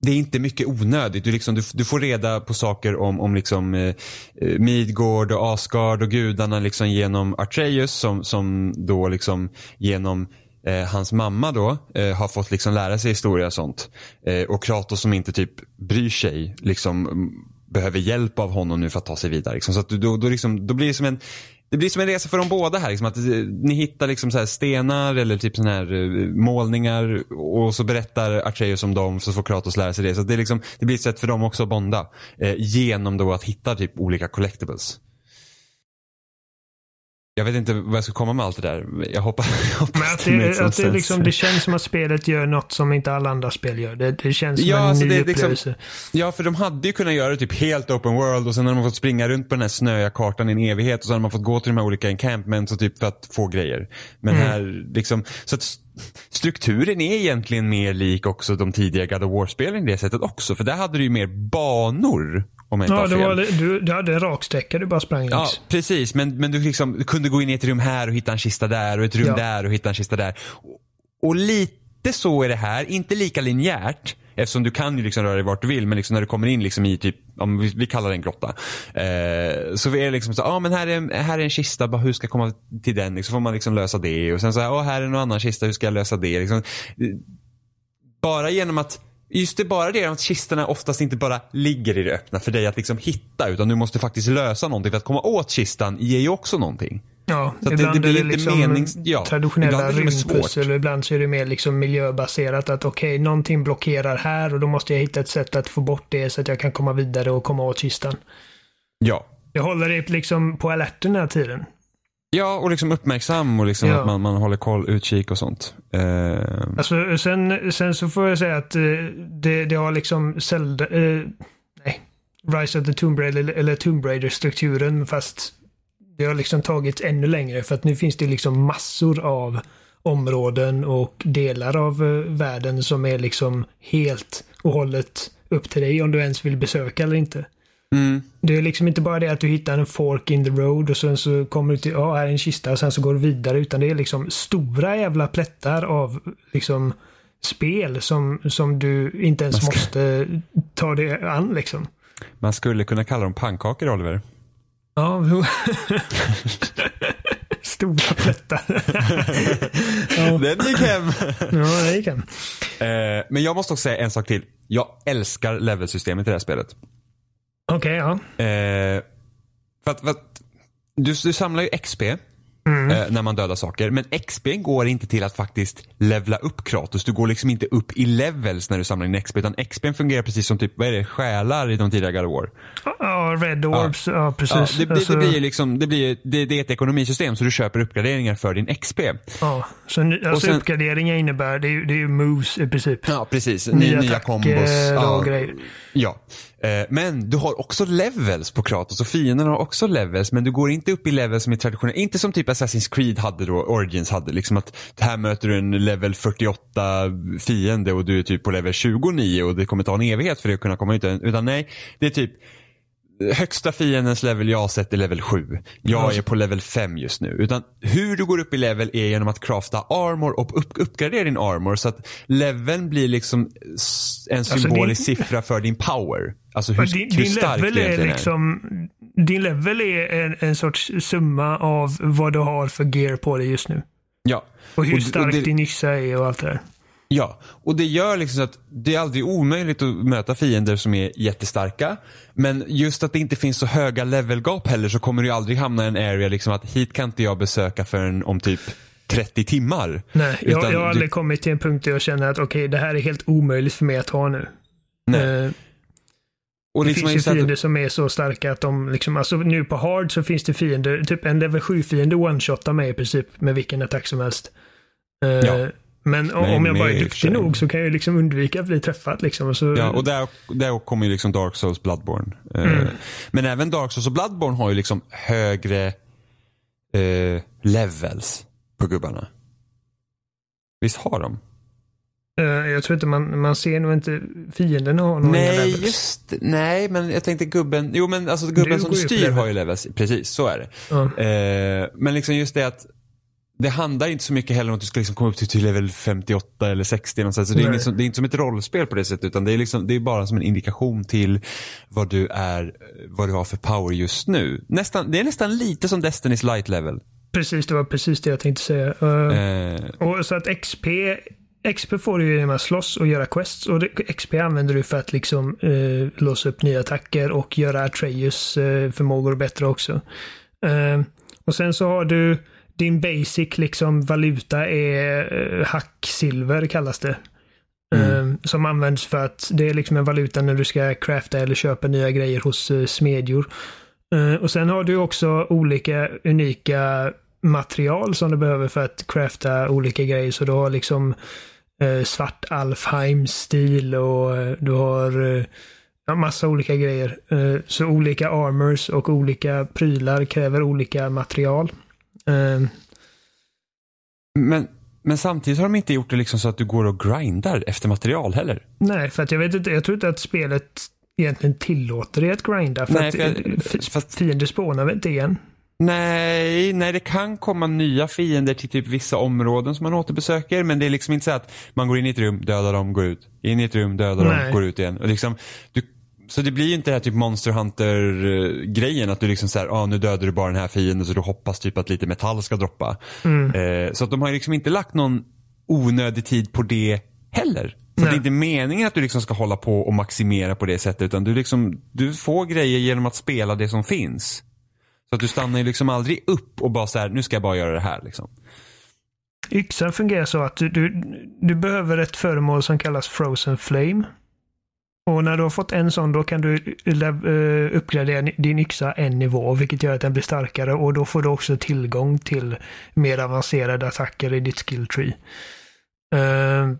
det är inte mycket onödigt. Du, liksom, du, du får reda på saker om, om liksom, eh, eh, Midgård och Asgard och gudarna liksom genom Atreus som, som då liksom genom eh, hans mamma då eh, har fått liksom lära sig historia och sånt. Eh, och Kratos som inte typ bryr sig liksom mm, behöver hjälp av honom nu för att ta sig vidare. Liksom. Så att du, då, då, liksom, då blir det som en det blir som en resa för de båda här. Liksom, att eh, ni hittar liksom så här stenar eller typ såna här eh, målningar och så berättar Atreus om dem så får Kratos lära sig det. Så det, är liksom, det blir ett sätt för dem också att bonda. Eh, genom då att hitta typ olika collectibles. Jag vet inte vad jag ska komma med allt det där. Jag hoppas, [LAUGHS] jag hoppas att det, det, att det, liksom, det känns som att spelet gör något som inte alla andra spel gör. Det, det känns som Ja, en alltså ny liksom- upplevelse. Ja, för de hade ju kunnat göra det typ helt open world och sen har de fått springa runt på den här snöiga kartan i en evighet och sen har man fått gå till de här olika encampments och typ för att få grejer. Men Mm. här liksom, så att st- strukturen är egentligen mer lik också de tidigare God of War-spelen i det sättet också. För där hade du ju mer banor. Om jag inte Ja, har fel. var, du, du hade en raksträcka du bara sprang Ja, längs. precis. Men, men du, liksom, kunde gå in i ett rum här och hitta en kista där och ett rum Ja. där och hitta en kista där. Och, och lite så är det här. Inte lika linjärt. Eftersom du kan ju liksom röra dig vart du vill men liksom när du kommer in liksom i typ, om vi, vi kallar det en grotta. Eh, så är det liksom så, ja ah, men här är, en- här är en kista, bara hur ska jag komma till den? Liksom, får man liksom lösa det. Och sen så, ja här är en annan kista, hur ska jag lösa det? Liksom, bara genom att Just det, bara det att kistorna oftast inte bara ligger i det öppna för dig att liksom hitta utan du måste faktiskt lösa någonting för att komma åt kistan ger ju också någonting. Ja, Så att det- ibland det blir är det liksom menings- ja, traditionella ibland svårt. rymdpussel och ibland så är det mer liksom miljöbaserat. Att okej, någonting blockerar här och då måste jag hitta ett sätt att få bort det så att jag kan komma vidare och komma åt kistan. Ja. Jag håller det liksom på alerten den här tiden. Ja, och liksom uppmärksam och liksom Ja. att man, man håller koll, utkik och sånt. Eh, Alltså, sen, sen så får jag säga att eh, det, det har liksom Zelda, eh, nej, Rise of the Tomb Raider eller, eller Tomb Raider-strukturen fast det har liksom tagit ännu längre för att nu finns det liksom massor av områden och delar av eh, världen som är liksom helt och hållet upp till dig om du ens vill besöka eller inte. Mm, Det är liksom inte bara det att du hittar en fork in the road och sen så kommer du till, ja här är en kista och sen så går du vidare utan det är liksom stora jävla plättar av liksom spel som, som du inte ens ska- måste ta det an liksom. man skulle kunna kalla dem pannkakor Oliver. Ja. [LAUGHS] Stora plättar. [LAUGHS] Den gick hem. ja, det gick han. Eh, men jag måste också säga en sak till. Jag älskar levelsystemet i det här spelet. Okej, ja. Eh, för att, för att du, du samlar ju XP Mm. eh, när man dödar saker. Men XP går inte till att faktiskt levla upp Kratos. Du går liksom inte upp i levels när du samlar in XP. Utan XP fungerar precis som typ, vad är det, själar i de tidigare God War. Ja, Red Orbs. Ja, precis. Ja, det, det, Alltså, det blir liksom, det, blir, det, det är ett ekonomisystem så du köper uppgraderingar för din XP. ja, så alltså sen- uppgraderingar innebär, det är, ju- det är ju moves i princip. Ja, precis. Nya Nya, nya attacker kombos. Ja. grejer. ja. Eh, Men du har också levels på Kratos och fienderna har också levels men du går inte upp i levels som är traditionella. Inte som typ Assassin's Creed hade då, Origins hade. Liksom att här möter du en level 48 fiende och du är typ på level 29 och det kommer ta en evighet för det att kunna komma ut. Utan nej, det är typ högsta fiendens level jag har sett är level 7. Jag är på level 5 just nu. Utan hur du går upp i level är genom att crafta armor och upp, uppgradera din armor så att leveln blir liksom en symbolisk din- siffra för din power. Alltså hur, din, hur din stark level du är liksom... Din level är en, en sorts summa av vad du har för gear på dig just nu. Ja. Och hur Och- och stark det- din yxa är och allt det där. Ja, och det gör liksom så att det är aldrig omöjligt att möta fiender som är jättestarka. Men just att det inte finns så höga levelgap heller så kommer du aldrig hamna i en area liksom att hit kan inte jag besöka förrän om typ 30 timmar. Nej, jag, jag har du- aldrig kommit till en punkt där jag känner att okej, det här är helt omöjligt för mig att ta nu. Nej. Eh, Och det liksom finns ju att- fiender som är så starka att de liksom, alltså nu på hard så finns det fiender, typ en level 7-fiende one-shotar mig i princip med vilken attack som helst. Eh, Ja. Men Nej, om jag bara är duktig nog så kan jag liksom undvika att bli träffad liksom. Och så, Ja, och där, där kommer ju liksom Dark Souls Bloodborne. Eh, Mm. Men även Dark Souls och Bloodborne har ju liksom högre eh, levels på gubbarna. Visst har de? Eh, jag tror inte man, man ser nog inte fienden har några Nej, levels. just Nej, men jag tänkte gubben. Jo, men alltså gubben Du som styr har ju levels. Precis, så är det. Ja. Eh, men liksom just det att det handlar inte så mycket heller om att du ska liksom komma upp till, till level 58 eller 60 någonstans. Så det, är Nej. inget som, det är inte som ett rollspel på det sättet utan det är, liksom, det är bara som en indikation till vad du är, vad du har för power just nu. Nästan, det är nästan lite som Destinys light level. Precis, det var precis det jag tänkte säga. Eh, Eh, Och så att XP, XP får du ju genom att slåss och göra quests. Och XP använder du för att liksom eh, låsa upp nya attacker och göra Atreus eh, förmågor bättre också. Eh, och sen så har du din basic liksom valuta är eh, hacksilver kallas det. Eh, som används för att det är liksom en valuta när du ska crafta eller köpa nya grejer hos eh, smedjor. Och sen har du också olika unika material som du behöver för att crafta olika grejer. Så du har liksom eh, svart Alfheim-stil och eh, du har eh, massa olika grejer. Eh, så olika armors och olika prylar kräver olika material. Eh, men, men samtidigt har de inte gjort det liksom så att du går och grindar efter material heller. nej, för att jag vet inte, jag tror inte att spelet egentligen tillåter dig att grinda. För Nej, att för jag- fast- fiender spånar väl inte igen? Nej, nej, det kan komma nya fiender till typ vissa områden som man återbesöker. Men det är liksom inte så att man går in i ett rum, dödar dem, går ut. In i ett rum, dödar Nej. dem, går ut igen. Och liksom, du, så det blir ju inte det här typ Monster Hunter-grejen att du liksom såhär, ah, nu dödar du bara den här fienden så du hoppas typ att lite metall ska droppa. Eh, så att de har liksom inte lagt någon onödig tid på det heller. Så det är inte meningen att du liksom ska hålla på och maximera på det sättet utan du, liksom, du får grejer genom att spela det som finns. Så att du stannar ju liksom aldrig upp och bara så här, nu ska jag bara göra det här liksom. Yxan fungerar så att du, du, du behöver ett föremål som kallas Frozen Flame. Och när du har fått en sån då kan du eh, uppgradera din yxa en nivå vilket gör att den blir starkare och då får du också tillgång till mer avancerade attacker i ditt skill tree. Eh,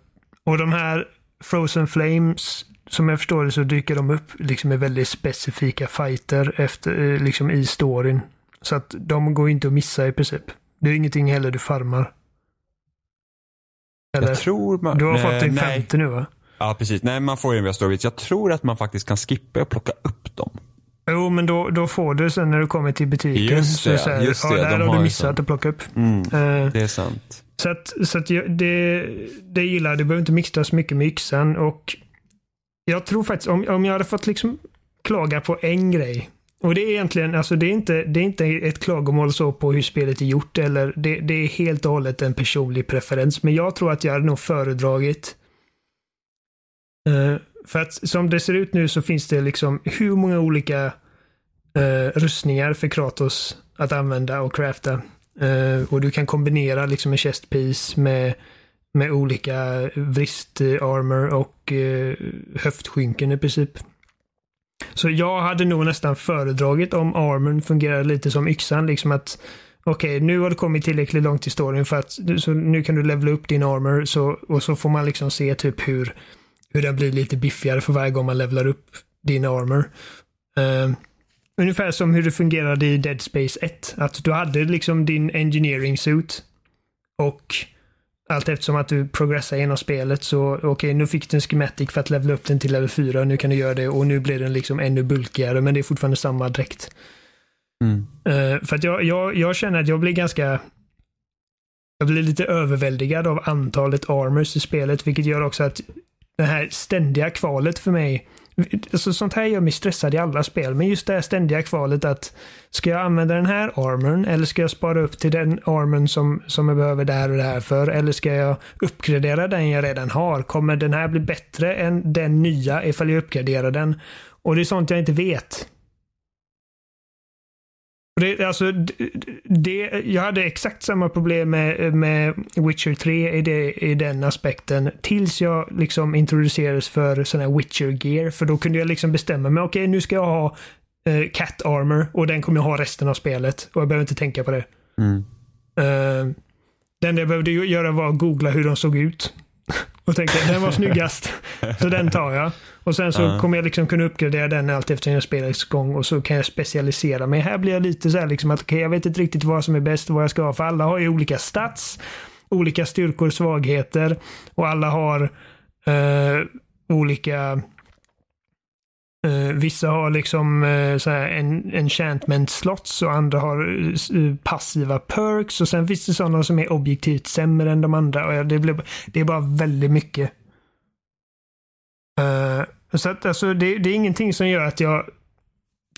och de här Frozen Flames som jag förstår det så dyker de upp liksom i väldigt specifika fighter efter, eh, liksom i storyn. Så att de går inte att missa i princip. Det är ingenting heller du farmar. Eller? Jag tror man... Du har nej, fått din nej. femte nu va? Ja, precis. Nej, man får ju en via stories. Jag tror att man faktiskt kan skippa och plocka upp dem. Jo, men då, då får du sen när du kommer till butiken. Just så det, så här, just ja, det, det här de har du missat att plocka upp. Mm, Eh, det är sant. Så att, så att det, det gillar jag. Du behöver inte mixa så mycket med yxan. Och jag tror faktiskt, om, om jag hade fått liksom klaga på en grej. Och det är egentligen, alltså det är inte, det är inte ett klagomål så på hur spelet är gjort. Eller det, det är helt och hållet en personlig preferens. Men jag tror att jag hade nog föredragit uh, för att som det ser ut nu så finns det liksom hur många olika uh, rustningar för Kratos att använda och crafta. Uh, och du kan kombinera liksom en chest piece med, med olika vrist-armor och eh, höftskynken i princip. Så jag hade nog nästan föredragit om armorn fungerar lite som yxan. Liksom att okej, nu har du kommit tillräckligt långt i storyn för att så nu kan du levela upp din armor så, och så får man liksom se typ hur, hur den blir lite biffigare för varje gång man levlar upp din armor. Uh, ungefär som hur det fungerade i Dead Space 1. Att du hade liksom din engineering suit och allt eftersom att du progressar genom spelet så okej, okay, nu fick du en schematic för att levela upp den till level 4. Nu kan du göra det och nu blir den liksom ännu bulkigare men det är fortfarande samma dräkt. Mm. Uh, för att jag, jag, jag känner att jag blir ganska jag blir lite överväldigad av antalet armors i spelet, vilket gör också att det här ständiga kvalet för mig Alltså, sånt här gör mig stressad i alla spel, men just det här ständiga kvalet att ska jag använda den här armorn eller ska jag spara upp till den armorn som, som jag behöver där och där för? Eller ska jag uppgradera den jag redan har? Kommer den här bli bättre än den nya ifall jag uppgraderar den? Och det är sånt jag inte vet. Det, alltså, det, jag hade exakt samma problem med, med Witcher 3 i, det, i den aspekten. Tills jag liksom introducerades för sån här Witcher gear. För då kunde jag liksom bestämma mig. Okej, okay, nu ska jag ha uh, Cat Armor och den kommer jag ha resten av spelet. Och jag behöver inte tänka på det. Mm. Uh, det enda jag behövde göra var att googla hur de såg ut. [LAUGHS] Och tänkte den var snyggast. [LAUGHS] så den tar jag. Och sen så uh. kommer jag liksom kunna uppgradera den allt eftersom spelets gång och så kan jag specialisera mig. Här blir jag lite så här liksom att okay, jag vet inte riktigt vad som är bäst och vad jag ska ha. För alla har ju olika stats, olika styrkor och svagheter och alla har uh, olika Uh, vissa har liksom uh, så här en, enchantment slots och andra har uh, passiva perks och sen finns det sådana som är objektivt sämre än de andra. Och det, blir, det är bara väldigt mycket. Så att alltså det, det, är ingenting som gör att jag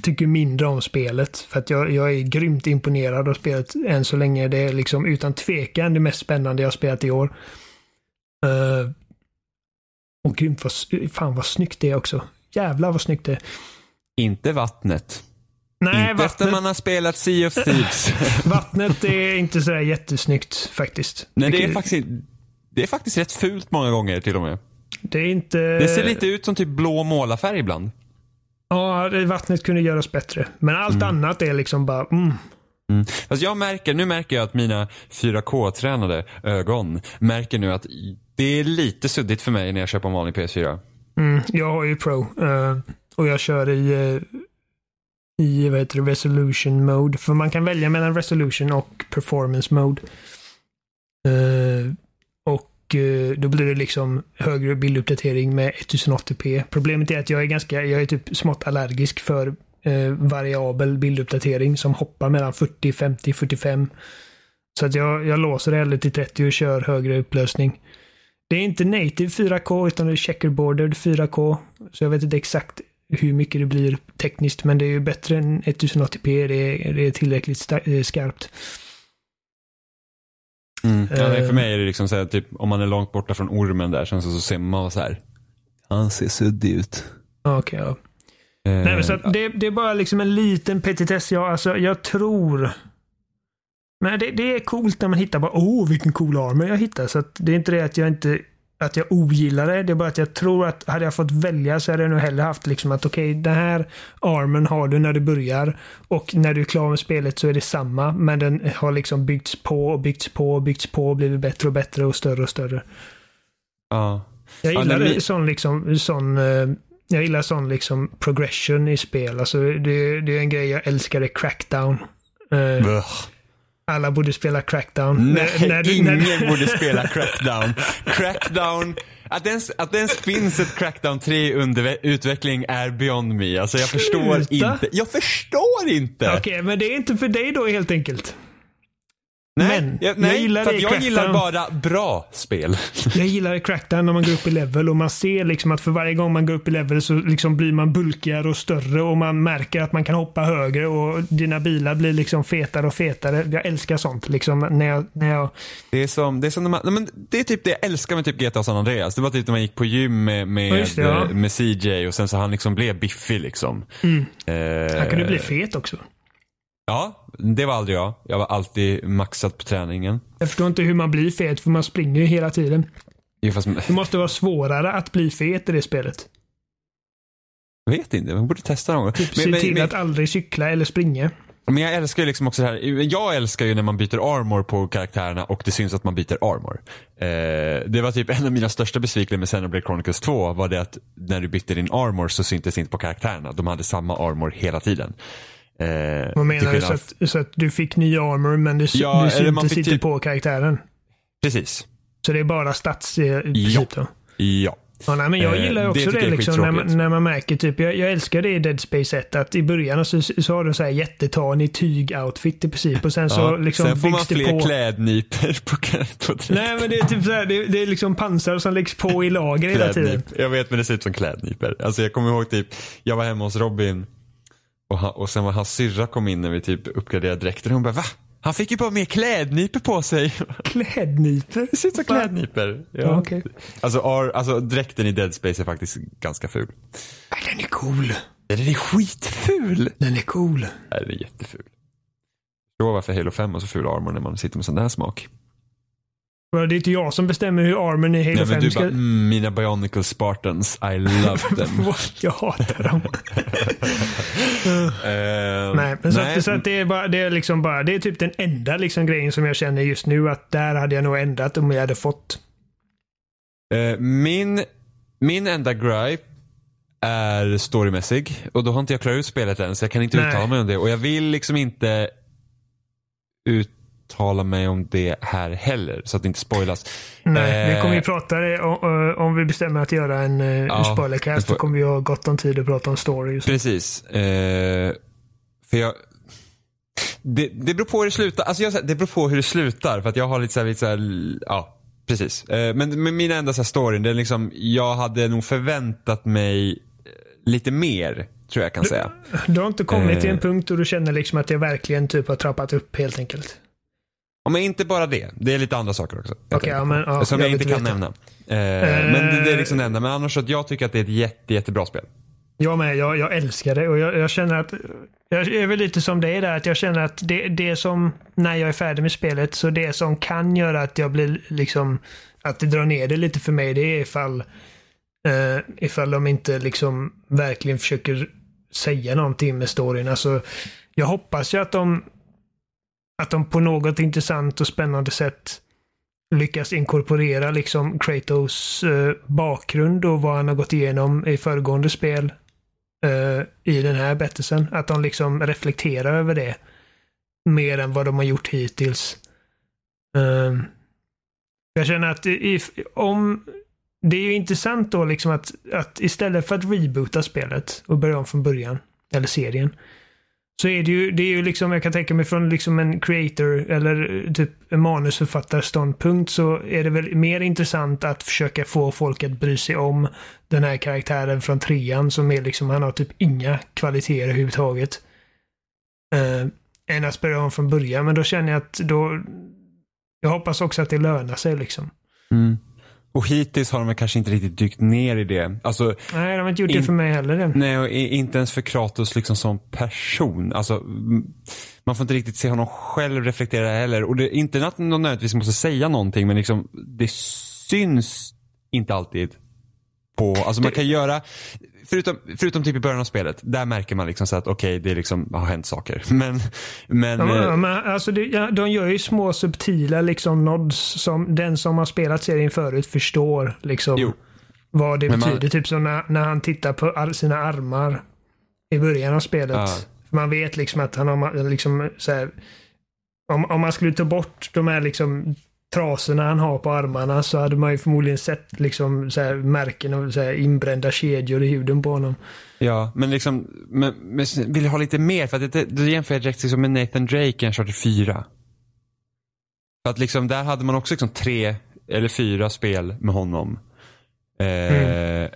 tycker mindre om spelet. För att jag, jag är grymt imponerad av spelet än så länge. Det är liksom utan tvekan det mest spännande jag spelat i år. och grymt vad, fan vad snyggt det är också. Jävlar vad snyggt det är. Inte vattnet. Nej, inte vattnet... efter man har spelat Sea of Thieves. [LAUGHS] vattnet är inte sådär jättesnyggt faktiskt. Nej, det är, faktiskt, det är faktiskt rätt fult många gånger till och med. Det är inte... Det ser lite ut som typ blå målarfärg ibland. Ja, vattnet kunde göras bättre. Men allt mm. annat är liksom bara, mm. Mm. Fast jag märker, nu märker jag att mina 4K-tränade ögon märker nu att det är lite suddigt för mig när jag köper en vanlig PS4. Mm, jag har ju Pro uh, och jag kör i, uh, i vad heter det, Resolution Mode. För man kan välja mellan Resolution och Performance Mode. Eh, då blir det liksom högre bilduppdatering med 1080p. Problemet är att jag är ganska, jag är typ smått allergisk för eh, variabel bilduppdatering som hoppar mellan 40, 50, 45. Så att jag, jag låser det hellre till 30 och kör högre upplösning. Det är inte native 4K utan det är checkerboarded 4K. Så jag vet inte exakt hur mycket det blir tekniskt men det är ju bättre än 1080p. Det är, det är tillräckligt eh, skarpt. Mm. Ja, nej, för eh. mig är det liksom så här, typ om man är långt borta från ormen där sen så, så ser man så här. Han ser suddig ut. Okej, okay, ja. Uh, nej, men så det, det, är bara liksom en liten petitess. Jag, alltså, jag tror men det, det, är coolt när man hittar bara, åh vilken cool armor jag hittar. Så det är inte det att jag inte att jag ogillar det. Det är bara att jag tror att hade jag fått välja så hade jag nog hellre haft liksom att okej, okay, den här armen har du när du börjar och när du är klar med spelet så är det samma. Men den har liksom byggts på och byggts på och byggts på och blivit bättre och bättre och större och större. Ja. Jag gillar ja, sån liksom, sån eh, jag gillar sån liksom progression i spel. Alltså det, det är en grej jag älskar, är crackdown. Uh, alla borde spela Crackdown. Nej, när, när, ingen när... borde spela Crackdown. Crackdown, att ens, att det ens finns ett Crackdown 3 under utveckling är beyond me. Alltså jag Sluta. förstår inte. Jag förstår inte! Okej, okay, men det är inte för dig då helt enkelt. Nej, men, jag, nej jag gillar för jag gillar bara bra spel. [LAUGHS] jag gillar Crackdown när man går upp i level och man ser liksom att för varje gång man går upp i level så liksom blir man bulkigare och större och man märker att man kan hoppa högre och dina bilar blir liksom fetare och fetare. Jag älskar sånt liksom när jag... När jag... Det är som, det är som när man, men det är typ det jag älskar med typ GTA San Andreas. Det var typ när man gick på gym med, med, det, ja. med CJ och sen så han liksom blev biffig liksom. Mm. Eh, han kunde bli fet också. Ja, det var aldrig jag. Jag var alltid maxad på träningen. Jag förstår inte hur man blir fet för man springer ju hela tiden. Jo, fast... Det måste vara svårare att bli fet i det spelet. Jag vet inte, man borde testa någon gång. Typ se till men... att aldrig cykla eller springa. Men jag älskar ju liksom också det här. Jag älskar ju när man byter armor på karaktärerna och det syns att man byter armor. Eh, det var typ en av mina största besvikelser med Xenoblade Chronicles 2 var det att när du bytte din armor så syntes det inte på karaktärerna. De hade samma armor hela tiden. Eh, Vad menar du? Så att, så att, du fick ny armor men det, ja, du syntes inte typ... på karaktären? Precis. Så det är bara stats i i princip då? Ja. Ja, nej, men jag Eh, gillar det också det, är liksom, när, man, när man märker typ, jag, jag älskar det i Dead Space 1 att i början så, så har du så här jättetanig tyg-outfit i princip och sen så ja. liksom Sen får man det fler på. klädnypor på, på dräkten. Nej men det är typ så här, det, det är liksom pansar som läggs på i lager hela tiden. Jag vet men det ser ut som klädnypor. Alltså jag kommer ihåg typ, jag var hemma hos Robin och, han, och sen var hans syrra kom in när vi typ uppgraderade dräkten och hon bara va? Han fick ju bara mer klädnypor på sig. Klädnypor? Det ser ut som [LAUGHS] Va? klädnypor. Ja, okej. Alltså, ar, alltså dräkten i Dead Space är faktiskt ganska ful. Nej, Den är cool. Den är skitful. Den är cool. Nej, den är jätteful. Jag förstår varför Halo 5 har så ful armor när man sitter med sån där smak. Det är inte jag som bestämmer hur armen i Halo Nej, men 5 du ska... bara, mm, mina Bionicle Spartans, I love [LAUGHS] them. jag hatar dem. [LAUGHS] Eh, Nej, men så, nej, Att, så att det är bara, det är liksom bara, det är typ den enda liksom grejen som jag känner just nu att där hade jag nog ändrat om jag hade fått. Eh, min, min enda gripe är storymässig. Och då har inte jag klarat ut spelet än så jag kan inte Nej. uttala mig om det. Och jag vill liksom inte uttala mig om det här heller. Så att det inte spoilas. Nej, Eh, vi kommer ju prata det om, om vi bestämmer att göra en, ja, Ja, en spoilercast. Då kommer vi ha gott om tid att prata om story. Precis. Eh, för jag... Det, det beror på hur det slutar. Alltså jag, det beror på hur det slutar. För att jag har lite så här, lite så här ja, precis. Eh, men, men min enda så här story, det är liksom, jag hade nog förväntat mig eh, lite mer, tror jag kan säga. Du har inte kommit till en Eh. punkt då du känner liksom att jag verkligen typ har trappat upp helt enkelt. Ja, men inte bara det. Det är lite andra saker också. tänker ja, men, ja, som jag jag, inte kan nämna. Eh, men det, det är liksom det enda. Men annars så att jag tycker att det är ett jätte, jättebra spel. Jag med. Jag, jag älskar det och jag, jag känner att jag är väl lite som dig där. Att jag känner att det, det som, när jag är färdig med spelet, så det som kan göra att jag blir liksom, att det drar ner det lite för mig, det är ifall, eh, ifall de inte liksom verkligen försöker säga någonting med storyn. Alltså, jag hoppas ju att de, att de på något intressant och spännande sätt lyckas inkorporera liksom Kratos eh, bakgrund och vad han har gått igenom i föregående spel eh, i den här berättelsen. Att de liksom reflekterar över det mer än vad de har gjort hittills. Eh, jag känner att if, om det är ju intressant då liksom att, att istället för att reboota spelet och börja om från början, eller serien, så är det ju, det är ju liksom, jag kan tänka mig från liksom en creator eller eh, typ en manusförfattarståndpunkt så är det väl mer intressant att försöka få folk att bry sig om den här karaktären från trean som är liksom, han har typ inga kvaliteter överhuvudtaget. Uh, än att spela om från början, men då känner jag att då, jag hoppas också att det lönar sig liksom. Mm. Och hittills har de kanske inte riktigt dykt ner i det. Alltså, Nej, de har inte gjort det In- för mig heller nej, och inte ens för Kratos liksom som person. Alltså, man får inte riktigt se honom själv reflektera heller. Och det är inte att någon nödvändigtvis måste säga någonting, men liksom, det syns inte alltid på, alltså man kan göra, förutom, förutom typ i början av spelet, där märker man liksom så att okej, det liksom har hänt saker. [LAUGHS] Men, men Ja, eh, men, alltså det, ja, de gör ju små subtila liksom nods som den som har spelat serien förut förstår. Liksom, Jo. Vad det Men man- betyder. Typ som när, när han tittar på sina armar i början av spelet. Ja. Man vet liksom att han har liksom så här, om, om man skulle ta bort de här liksom trasorna han har på armarna så hade man ju förmodligen sett liksom så här märken och så här inbrända kedjor i huden på honom. Ja, men liksom, men, men vill jag ha lite mer? För att det, det jämför jag direkt liksom med Nathan Drake i Uncharted 4. För att liksom, där hade man också liksom tre eller fyra spel med honom. Eh,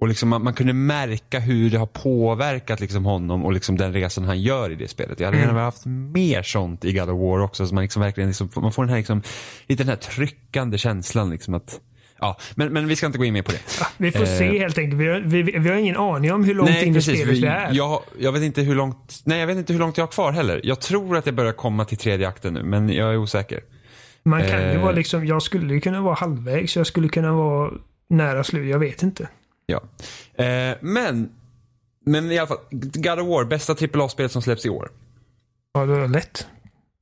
Och liksom man, man kunde märka hur det har påverkat liksom honom och liksom den resan han gör i det spelet. Jag hade gärna haft mer sånt i God of War också. Så man liksom verkligen liksom, man får den här liksom, lite den här tryckande känslan liksom att, ja, men, men vi ska inte gå in mer på det. Vi får Eh. se helt enkelt. Vi har, vi, vi har ingen aning om hur långt in i spelet vi, vi- är. Jag, jag vet inte hur långt, nej jag vet inte hur långt jag har kvar heller. Jag tror att jag börjar komma till tredje akten nu, men jag är osäker. Man kan ju Eh. vara liksom, jag skulle ju kunna vara halvvägs, jag skulle kunna vara nära slut, jag vet inte. Ja. Eh, men, men i alla fall, God of War, bästa AAA-spel som släpps i år. Ja, det var lätt.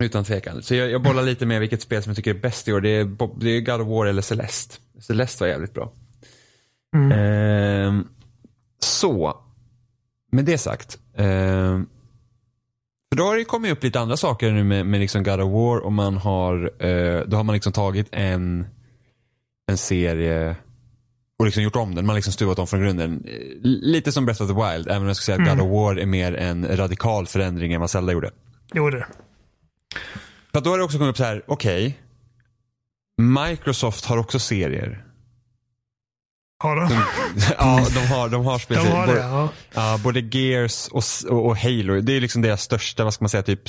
Utan tvekan. Så jag, jag bollar lite med vilket spel som jag tycker är bäst i år. Det är, det är God of War eller Celeste. Celeste var jävligt bra. Mm. Ehm, så, med det sagt. ehm, för då har det kommit upp lite andra saker nu med, med liksom God of War och man har, eh, då har man liksom tagit en en serie och liksom gjort om den. Man har liksom stuvat om från grunden. Lite som Breath of the Wild, även om jag skulle säga att God of War är mer en radikal förändring än vad Zelda gjorde. Jo, det. För då har det också kommit upp så här, okej. Microsoft har också serier. Har de? [LAUGHS] ja, de har, de har De speciellt. har det, både, ja. både Gears och, och, och Halo. Det är liksom deras största, vad ska man säga, typ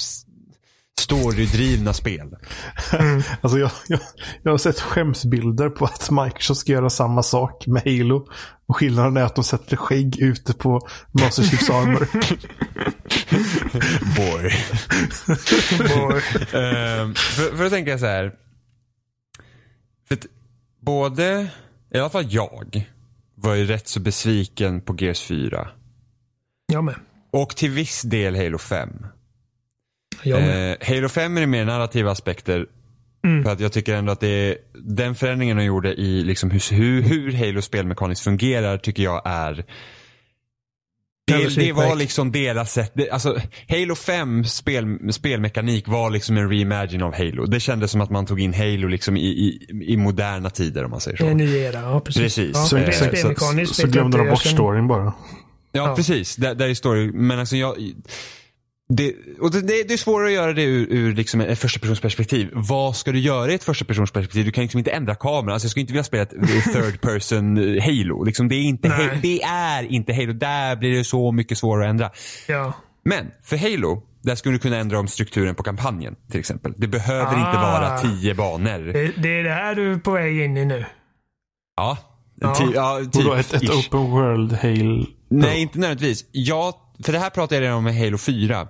storydrivna spel. Alltså jag, jag, jag har sett skämsbilder på att Microsoft ska göra samma sak med Halo. Och skillnaden är att de sätter skägg ute på Master Chiefs armor. [LAUGHS] Boy. Boy. Ehm, för, för att tänka så här. För att både, i alla fall jag, var ju rätt så besviken på Gears 4. Jag med. Och till viss del Halo 5. Eh, Halo 5 är mer narrativa aspekter. Mm. För att jag tycker ändå att det är, den förändringen de gjorde i liksom hur, hur, hur Halo spelmekaniskt fungerar tycker jag är det, det var liksom deras sätt. Det, alltså, Halo 5 spel, spelmekanik var liksom en reimagine av Halo. Det kändes som att man tog in Halo liksom i, i, i moderna tider om man säger så. Det är en ny era, ja precis. Precis. Ja, Så- är så- så, så glömde de bort storyn bara. Ja, Ja. precis. Där, där är story. Men alltså jag... Det, och det, det är svårare att göra det ur, ur liksom ett första persons perspektiv. Vad ska du göra i ett första persons perspektiv? Du kan liksom inte ändra kameran. Alltså jag skulle inte vilja spela ett [LAUGHS] third person eh, Halo. Liksom det, är inte Nej. Halo. det är inte Halo. Där blir det så mycket svårare att ändra. Ja. Men för Halo, där skulle du kunna ändra om strukturen på kampanjen till exempel. Det behöver inte Ah. vara tio banor. Det, det är det här du är på väg in i nu. Ja. Ja. Ty, ja, typ, då ett, ett open world Halo. Nej, inte nödvändigtvis. Ja, för det här pratade jag redan om med Halo 4.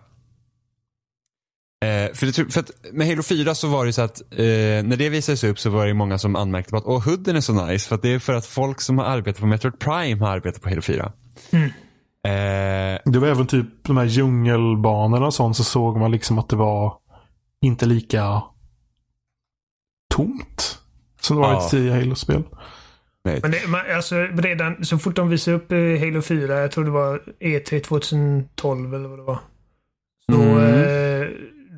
Eh, för, det, för att med Halo 4 så var det så att eh, när det visades upp så var det många som anmärkte på att åh, hooden är så nice. För att det är för att folk som har arbetat på Metroid Prime har arbetat på Halo 4. Mm. Eh, Det var även typ de här djungelbanorna och sånt så såg man liksom att det var inte lika tomt som det var Ja. i tidigare Halo-spel. Men det, man, alltså, redan så fort de visade upp eh, Halo 4, jag tror det var E3 2012 eller vad det var. Så, Mm. eh,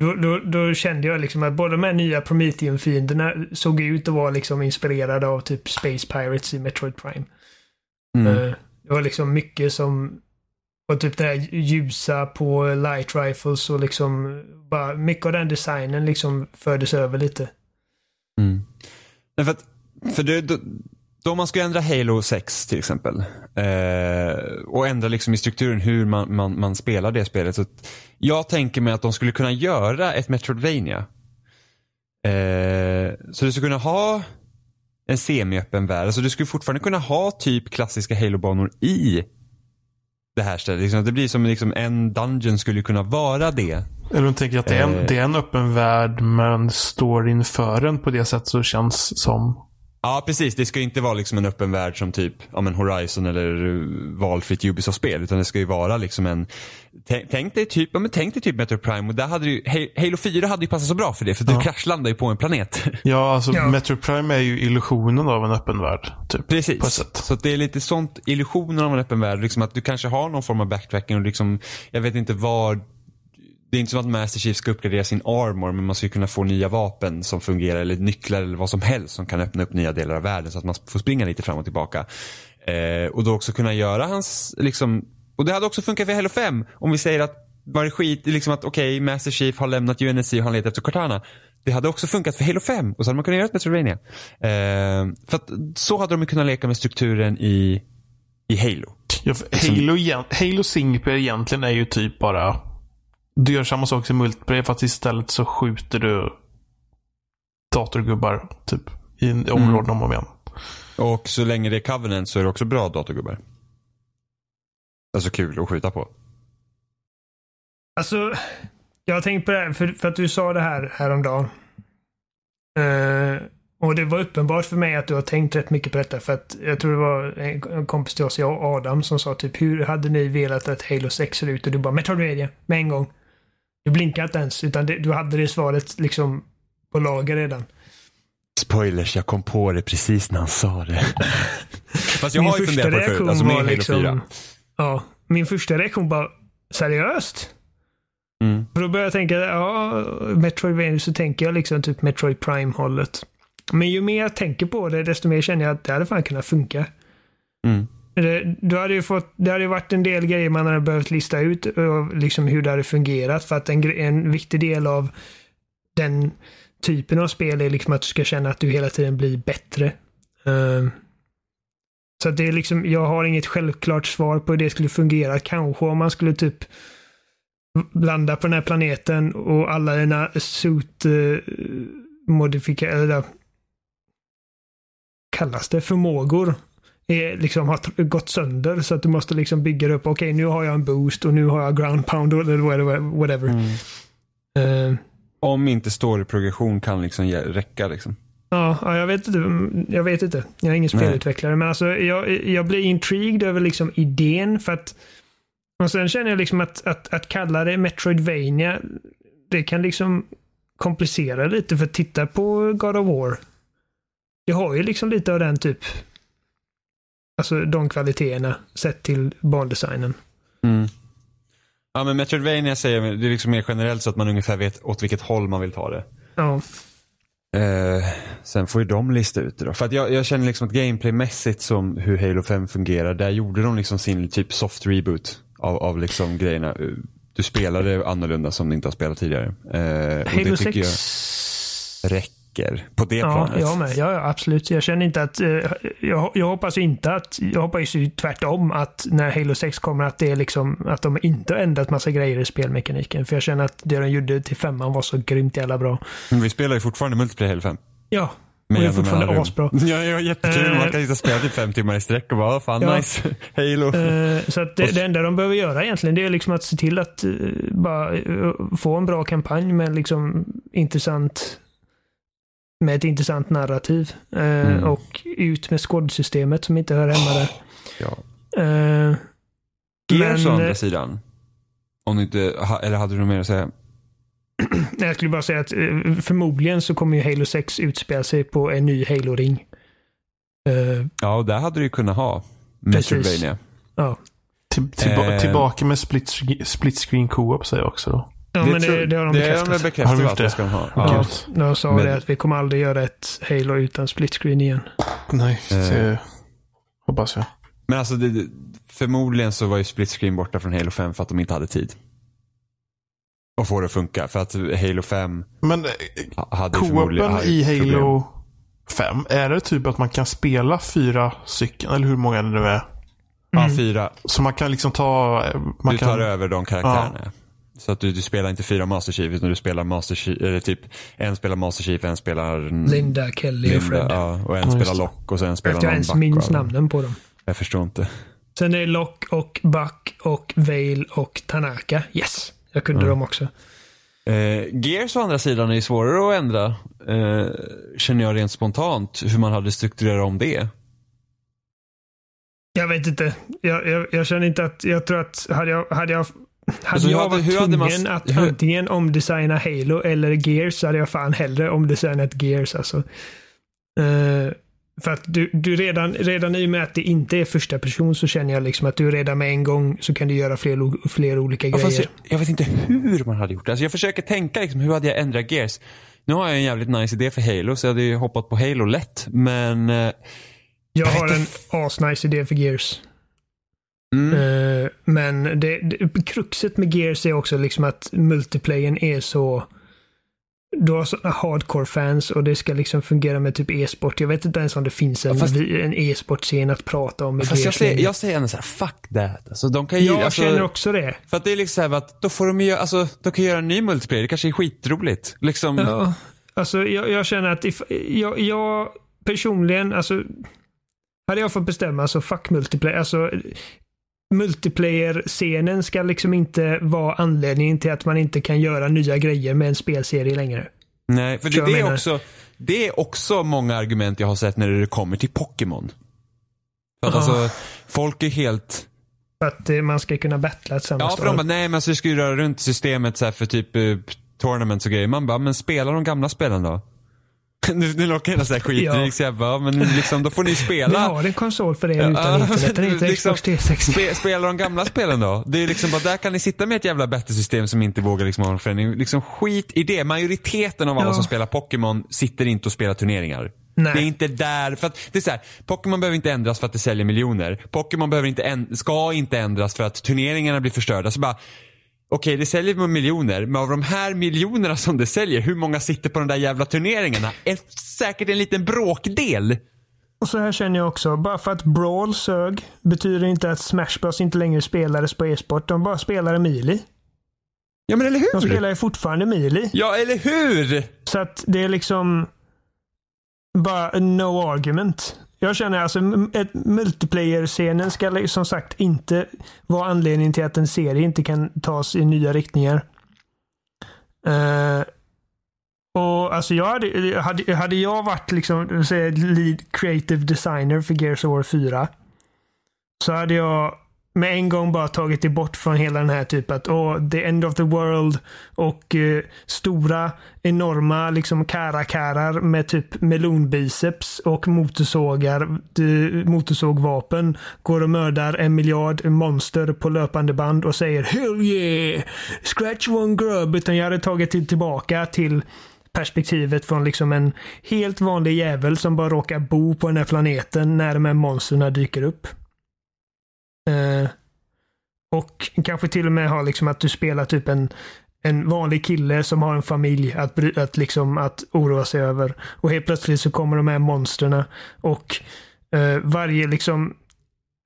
då, då, då kände jag liksom att båda de här nya Prometheum-fienderna såg ut att vara liksom inspirerade av typ Space Pirates i Metroid Prime. Mm. Eh, Det var liksom mycket som och typ det här ljusa på light rifles och liksom bara mycket av den designen liksom fördes över lite. Mm. Nej, för att, för det, då, man ska ändra Halo 6 till exempel eh, och ändra liksom i strukturen hur man, man, man spelar det spelet. Så jag tänker mig att de skulle kunna göra ett Metroidvania. Eh, så du skulle kunna ha en semi-öppen värld. Alltså du skulle fortfarande kunna ha typ klassiska Halo-banor i det här stället. Liksom, det blir som liksom en dungeon skulle kunna vara det. Eller du tänker att det är, en, Eh. det är en öppen värld men storyn för en på det sätt så känns som. Ja, precis. Det ska ju inte vara liksom en öppen värld som typ ja, men Horizon eller uh, valfritt Ubisoft-spel. Utan det ska ju vara liksom en... Tänk, tänk dig typ, ja, men tänk dig typ Metro Prime och där hade ju, Ha- Halo 4 hade ju passat så bra för det. För du Ja. kraschlandar ju på en planet. [LAUGHS] Ja, alltså Ja. Metro Prime är ju illusionen av en öppen värld. Typ, På ett Precis. sätt. Så det är lite sånt, illusionen av en öppen värld. Liksom att du kanske har någon form av backtracking och liksom, jag vet inte var det är inte som att Master Chief ska uppgradera sin armor men man ska ju kunna få nya vapen som fungerar eller nycklar eller vad som helst som kan öppna upp nya delar av världen så att man får springa lite fram och tillbaka. Eh, och då också kunna göra hans, liksom, och det hade också funkat för Halo 5 om vi säger att var det skit, liksom att okej, Master Chief har lämnat UNSC och han letar efter Cortana. Det hade också funkat för Halo 5 och så hade man kunnat göra ett Metroidvania. Eh, för att så hade de kunnat leka med strukturen i, i Halo. Ja, Halo, Halo Singleplayer egentligen är ju typ bara du gör samma sak som multiplayer fast istället så skjuter du datorgubbar typ i en områden om och om igen. Och så länge det är Covenant så är det också bra datorgubbar. Alltså kul att skjuta på. Alltså, jag har tänkt på det här, för, för att du sa det här häromdagen. Uh, och det var uppenbart för mig att du har tänkt rätt mycket på detta. För att jag tror det var en kompis till oss, jag och Adam, som sa typ hur hade ni velat att Halo 6 ser ut? Och du bara Metroidvania, med en gång. Du blinkade inte ens, utan det, du hade det svaret liksom på lager redan. Spoilers, jag kom på det precis när han sa det. [LAUGHS] Fast jag Min har ju första funderat på det förut, alltså Halo 4. Ja, min första reaktion bara, seriöst? Mm. För då börjar jag tänka, ja, Metroidvania så tänker jag liksom typ Metroid Prime-hållet. Men ju mer jag tänker på det, desto mer känner jag att det hade fan kunnat funka. Mm. Det, du hade ju fått, det hade ju varit en del grejer man hade behövt lista ut eh, och liksom hur det hade fungerat. För att en, en viktig del av den typen av spel är liksom att du ska känna att du hela tiden blir bättre. Ehm, så att det är liksom, jag har inget självklart svar på hur det skulle fungera. Kanske om man skulle typ landa på den här planeten och alla dina suit eh, uh, modifikationer, kallas det, förmågor är, liksom har gått sönder så att du måste liksom bygga upp. Okej, nu har jag en boost och nu har jag ground pound eller whatever. whatever. Eh, Om inte story-progression kan liksom räcka liksom. Ja, ja, jag vet inte. Mm, Jag vet inte. Jag är ingen Nej. spelutvecklare. Men alltså, jag, jag blir intrigued över liksom idén för att och sen känner jag liksom att, att, att kalla det Metroidvania det kan liksom komplicera lite för titta på God of War. Det har ju liksom lite av den typ Alltså de kvaliteterna sett till bandesignen. Mm. Ja men Metroidvania säger det är liksom mer generellt så att man ungefär vet åt vilket håll man vill ta det. Ja. Eh, sen får ju de lista ut det då. För att jag, jag känner liksom att gameplaymässigt som hur Halo 5 fungerar, där gjorde de liksom sin typ soft reboot av, av liksom grejerna. Du spelade annorlunda som du inte har spelat tidigare. Eh, och Halo det tycker 6 jag räcker på det Ja, planet. jag med. Ja, absolut. Jag känner inte att... Eh, jag, jag hoppas inte att... Jag hoppas ju tvärtom att när Halo 6 kommer att det är liksom... Att de inte har ändrat massa grejer i spelmekaniken. För jag känner att det de gjorde till femman var så grymt jävla bra. Men vi spelar ju fortfarande multiplayer Halo 5. Ja, Med det är fortfarande asbra. [LAUGHS] Ja, ja, jättekul. Man kan sitta och spela typ fem timmar i sträck och bara, "Åh, fan Ja. nice. [LAUGHS] Halo. Eh, Så att det, det enda de behöver göra egentligen det är liksom att se till att eh, bara få en bra kampanj med liksom intressant med ett intressant narrativ. Eh, Mm. Och ut med skådsystemet som inte hör hemma där. Ja. Eh, Gears å Men, andra sidan. Om du inte, eller hade du något mer att säga? Nej, Jag skulle bara säga att eh, förmodligen så kommer ju Halo 6 utspela sig på en ny Halo-ring. Eh, Ja, och där hade du ju kunnat ha. Metroidvania. ja, Till, tillba- Eh. Tillbaka med split, split screen co-op säger jag också då. Ja men det, det har de det bekräftat. har de bekräftat Har de att det det? ska de ha. Ja, Ja. de sa Men- det att vi kommer aldrig göra ett Halo utan split screen igen. Nej, Eh. det hoppas jag. Men alltså, det, det- förmodligen så var ju split screen borta från Halo 5 för att de inte hade tid. Och få det att funka. För att Halo 5 Men eh, ha- hade förmodligen co-open i hade ju problem. Halo 5, är det typ att man kan spela fyra stycken, eller hur många det nu är? Ja, fyra. Så man kan liksom ta... eh, Man du kan, tar över de karaktärerna. Så att du, du spelar inte fyra Master Chief utan du spelar Master Chief, eller typ en spelar Master Chief, en spelar Linda, Kelly och Fred. ja, och en Ja, spelar. Lock och sen spelar jag någon ens Buck. minns och alla. namnen på dem. Jag förstår inte. Sen är det Lock och Buck och Vale och Tanaka. Yes! Jag kunde Mm. dem också. Eh, Gears å andra sidan är ju svårare att ändra. Eh, känner jag rent spontant hur man hade strukturerat om det. Jag vet inte. Jag, jag, jag känner inte att... Jag tror att hade jag... Hade jag hade Alltså, jag varit hur hade man- tvungen att hur- antingen omdesigna Halo eller Gears så hade jag fan hellre omdesignat Gears alltså. Eh, för att du, du redan, redan i och med att det inte är första person så känner jag liksom att du redan med en gång så kan du göra fler, fler olika Ja, grejer. jag, jag vet inte hur man hade gjort det. Alltså, jag försöker tänka liksom, hur hade jag ändrat Gears? Nu har jag en jävligt nice idé för Halo så jag hade ju hoppat på Halo lätt. Men eh, Jag jag har en asnice idé för Gears. Mm, Eh, men det, det, kruxet med Gears är också liksom att multiplayern är så... Du har sådana hardcore-fans och det ska liksom fungera med typ e-sport. Jag vet inte ens om det finns en, Ja, fast- en e-sportscen att prata om fast jag säger, jag säger ändå såhär, fuck that. Alltså, de kan ju, Jag alltså, känner också det. För att det är liksom att då får de ju alltså, de kan göra en ny multiplayer. Det kanske är skitroligt. Liksom, Ja, alltså jag, jag känner att if, jag, jag personligen, alltså hade jag fått bestämma så fuck multiplayer. Alltså multiplayer-scenen ska liksom inte vara anledningen till att man inte kan göra nya grejer med en spelserie längre. Nej, för det, det, är också, det är också många argument jag har sett när det kommer till Pokémon. För att Ja. alltså, folk är helt... För att eh, man ska kunna battla tillsammans. Ja, för de bara, nej men alltså, du ska ju röra runt systemet så här för typ eh, tournaments och grejer. Man bara, men spela de gamla spelen då. [LAUGHS] nu, nu låter jag så här skitrik Ja. så jag bara, men liksom, då får ni [LAUGHS] Vi spela. har en konsol för det utan internet. Den heter liksom, Xbox 360. Spe, spela de gamla spelen då. Det är liksom bara, där kan ni sitta med ett jävla bättre system som inte vågar liksom ha en förändring. Liksom skit i det. Majoriteten av alla Ja. som spelar Pokémon sitter inte och spelar turneringar. Nej. Det är inte där, för att det är så här, Pokémon behöver inte ändras för att det säljer miljoner. Pokémon behöver inte ska inte ändras för att turneringarna blir förstörda. Så bara, okej det säljer miljoner, men av de här miljonerna som det säljer, hur många sitter på de där jävla turneringarna? Är säkert en liten bråkdel. Och så här känner jag också. Bara för att Brawl sög betyder inte att Smash Bros inte längre spelades på e-sport. De bara spelade Mili. Ja men eller hur? De spelar ju fortfarande Mili. Ja eller hur? Så att det är liksom bara no argument. Jag känner alltså att multiplayer-scenen ska som sagt inte vara anledningen till att en serie inte kan tas i nya riktningar. Uh, och alltså jag hade, hade, hade jag varit liksom, säga, lead creative designer för Gears of War 4. Så hade jag med en gång bara tagit det bort från hela den här typen att oh, the end of the world och eh, stora enorma liksom karakarar med typ melonbiceps och motorsågar, motorsågvapen går och mördar en miljard monster på löpande band och säger hell yeah, scratch one grub. Utan jag hade tagit det tillbaka till perspektivet från liksom en helt vanlig jävel som bara råkar bo på den här planeten när de här monstren dyker upp. Eh, och kanske till och med ha liksom att du spelar typ en, en vanlig kille som har en familj att, bry- att, liksom, att oroa sig över. Och helt plötsligt så kommer de här monstren och eh, varje liksom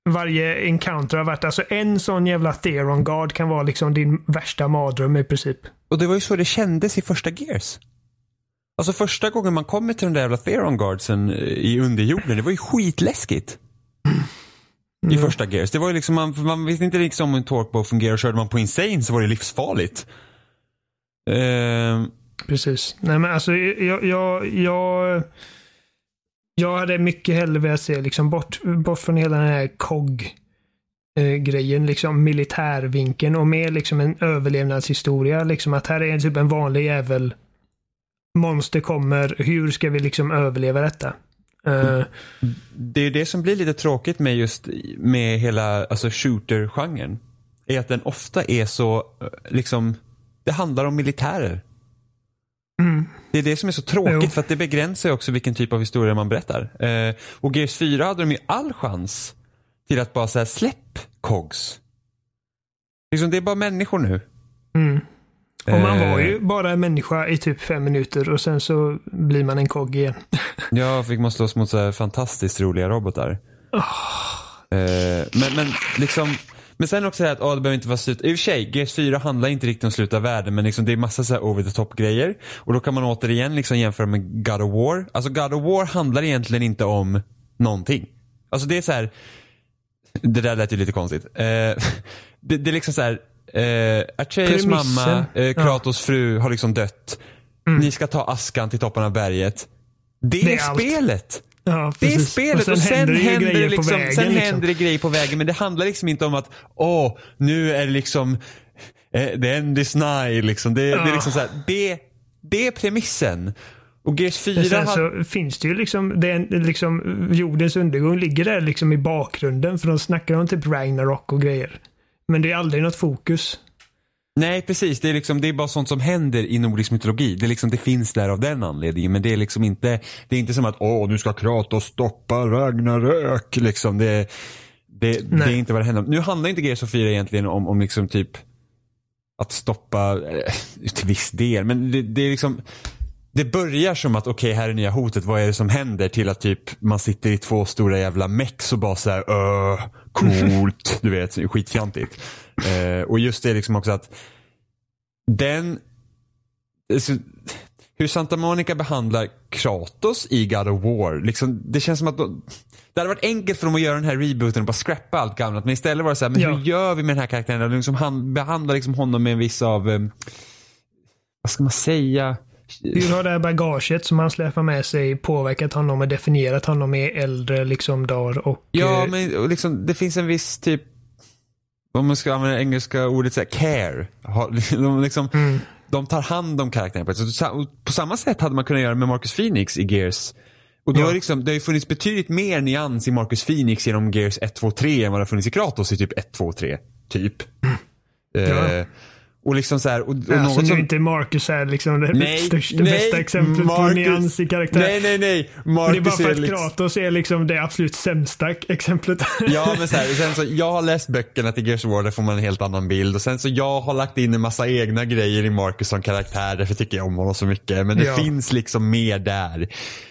varje encounter har varit, alltså en sån jävla Theron Guard kan vara liksom din värsta mardröm i princip. Och det var ju så det kändes i första Gears. Alltså första gången man kommer till de där jävla Theron Guardsen eh, i underjorden, det var ju skitläskigt. I första Gears. Det var ju liksom, man, man visste inte liksom om en torkbow fungerar och körde man på insane så var det livsfarligt. Ehm, Precis. Nej men alltså jag, jag, jag, jag hade mycket hellre velat se liksom bort, bort från hela den här COG eh, grejen, liksom militärvinkeln och mer liksom en överlevnadshistoria. Liksom att här är typ en vanlig jävel. Monster kommer, hur ska vi liksom överleva detta? Det är det som blir lite tråkigt med just med hela alltså shooter-genren. Är att den ofta är så, eh, liksom, det handlar om militärer. mm, Det är det som är så tråkigt Jo. för att det begränsar också vilken typ av historia man berättar. Eh, och Gears 4 hade de ju all chans till att bara säga släpp COGS. Liksom, det är bara människor nu. mm. Och man var Eh, ju bara en människa i typ fem minuter och sen så blir man en COG igen. [LAUGHS] Jag fick man slåss mot så här fantastiskt roliga robotar. Eh, men, men liksom men sen också det här att åh, det behöver inte vara slut. I och för sig, G4 handlar inte riktigt om sluta världen men liksom det är massa så här over the top grejer. Och då kan man återigen liksom jämföra med God of War. Alltså God of War handlar egentligen inte om någonting. Alltså det är så här. Det där lät ju lite konstigt. Eh, [LAUGHS] det, det är liksom så här. Eh, Atreus Premissen. mamma, eh, Ja. Kratos fru har liksom dött. Ni ska ta askan till toppen av berget. Det är, Det är spelet. Ja, Det är spelet och sen, det ju händer, grejer det på liksom, vägen, sen liksom. händer det grejer på vägen men det handlar liksom inte om att åh, nu är det liksom eh, the end is nigh liksom. Det, det är Ja. liksom så här, det, det är premissen. Och Gears 4 Men sen så finns det ju liksom, det är en, liksom, jordens undergång ligger där liksom i bakgrunden för de snackar om typ Ragnarok och grejer. Men det är aldrig något fokus. Nej precis, det är, liksom, det är bara sånt som händer i nordisk mytologi. Det, liksom, det finns där av den anledningen men det är liksom inte, det är inte som att åh nu ska Kratos stoppa Ragnarök. Liksom. Det, det, det är inte vad det händer. Nu handlar inte Gears of 4 egentligen om, om liksom typ att stoppa, eh, till viss del, men det, det är liksom det börjar som att okej här är nya hotet, vad är det som händer? Till att typ man sitter i två stora jävla mex och bara såhär öh, coolt, [LAUGHS] du vet, skitfjantigt. Eh, och just det liksom också att den, alltså, hur Santa Monica behandlar Kratos i God of War, liksom, det känns som att de, det hade varit enkelt för dem att göra den här rebooten och bara scrappa allt gammalt. Men istället var det så här, men Ja. hur gör vi med den här karaktären? Liksom han, behandla liksom honom med en viss av, eh, vad ska man säga? Hur har det här bagaget som han släpar med sig påverkat honom och definierat honom i äldre liksom dagar och... Ja, eh, men liksom, det finns en viss typ, om man ska använda engelska ordet så här, care. [LAUGHS] De, liksom, Mm. de tar hand om karaktären. Så På samma sätt hade man kunnat göra med Marcus Phoenix i Gears. Och då Ja. är liksom, det har ju funnits betydligt mer nyans i Marcus Phoenix genom Gears 1, 2, 3 än vad det har funnits i Kratos i typ 1, 2, 3. Typ. Ja. Eh, Och liksom så här, och, och Alltså något nu som... är inte Marcus här liksom det Nej, största, nej, bästa exemplet på Marcus- nyans i karaktär. Nej, nej, nej. Och det är bara Marcus för att liksom- Kratos är liksom det absolut sämsta exemplet. Ja men så här, sen så, jag har läst böckerna till Gears of War, där får man en helt annan bild. Och sen så jag har lagt in en massa egna grejer i Marcus som karaktär, därför tycker jag om honom så mycket. Men det Ja. finns liksom mer där.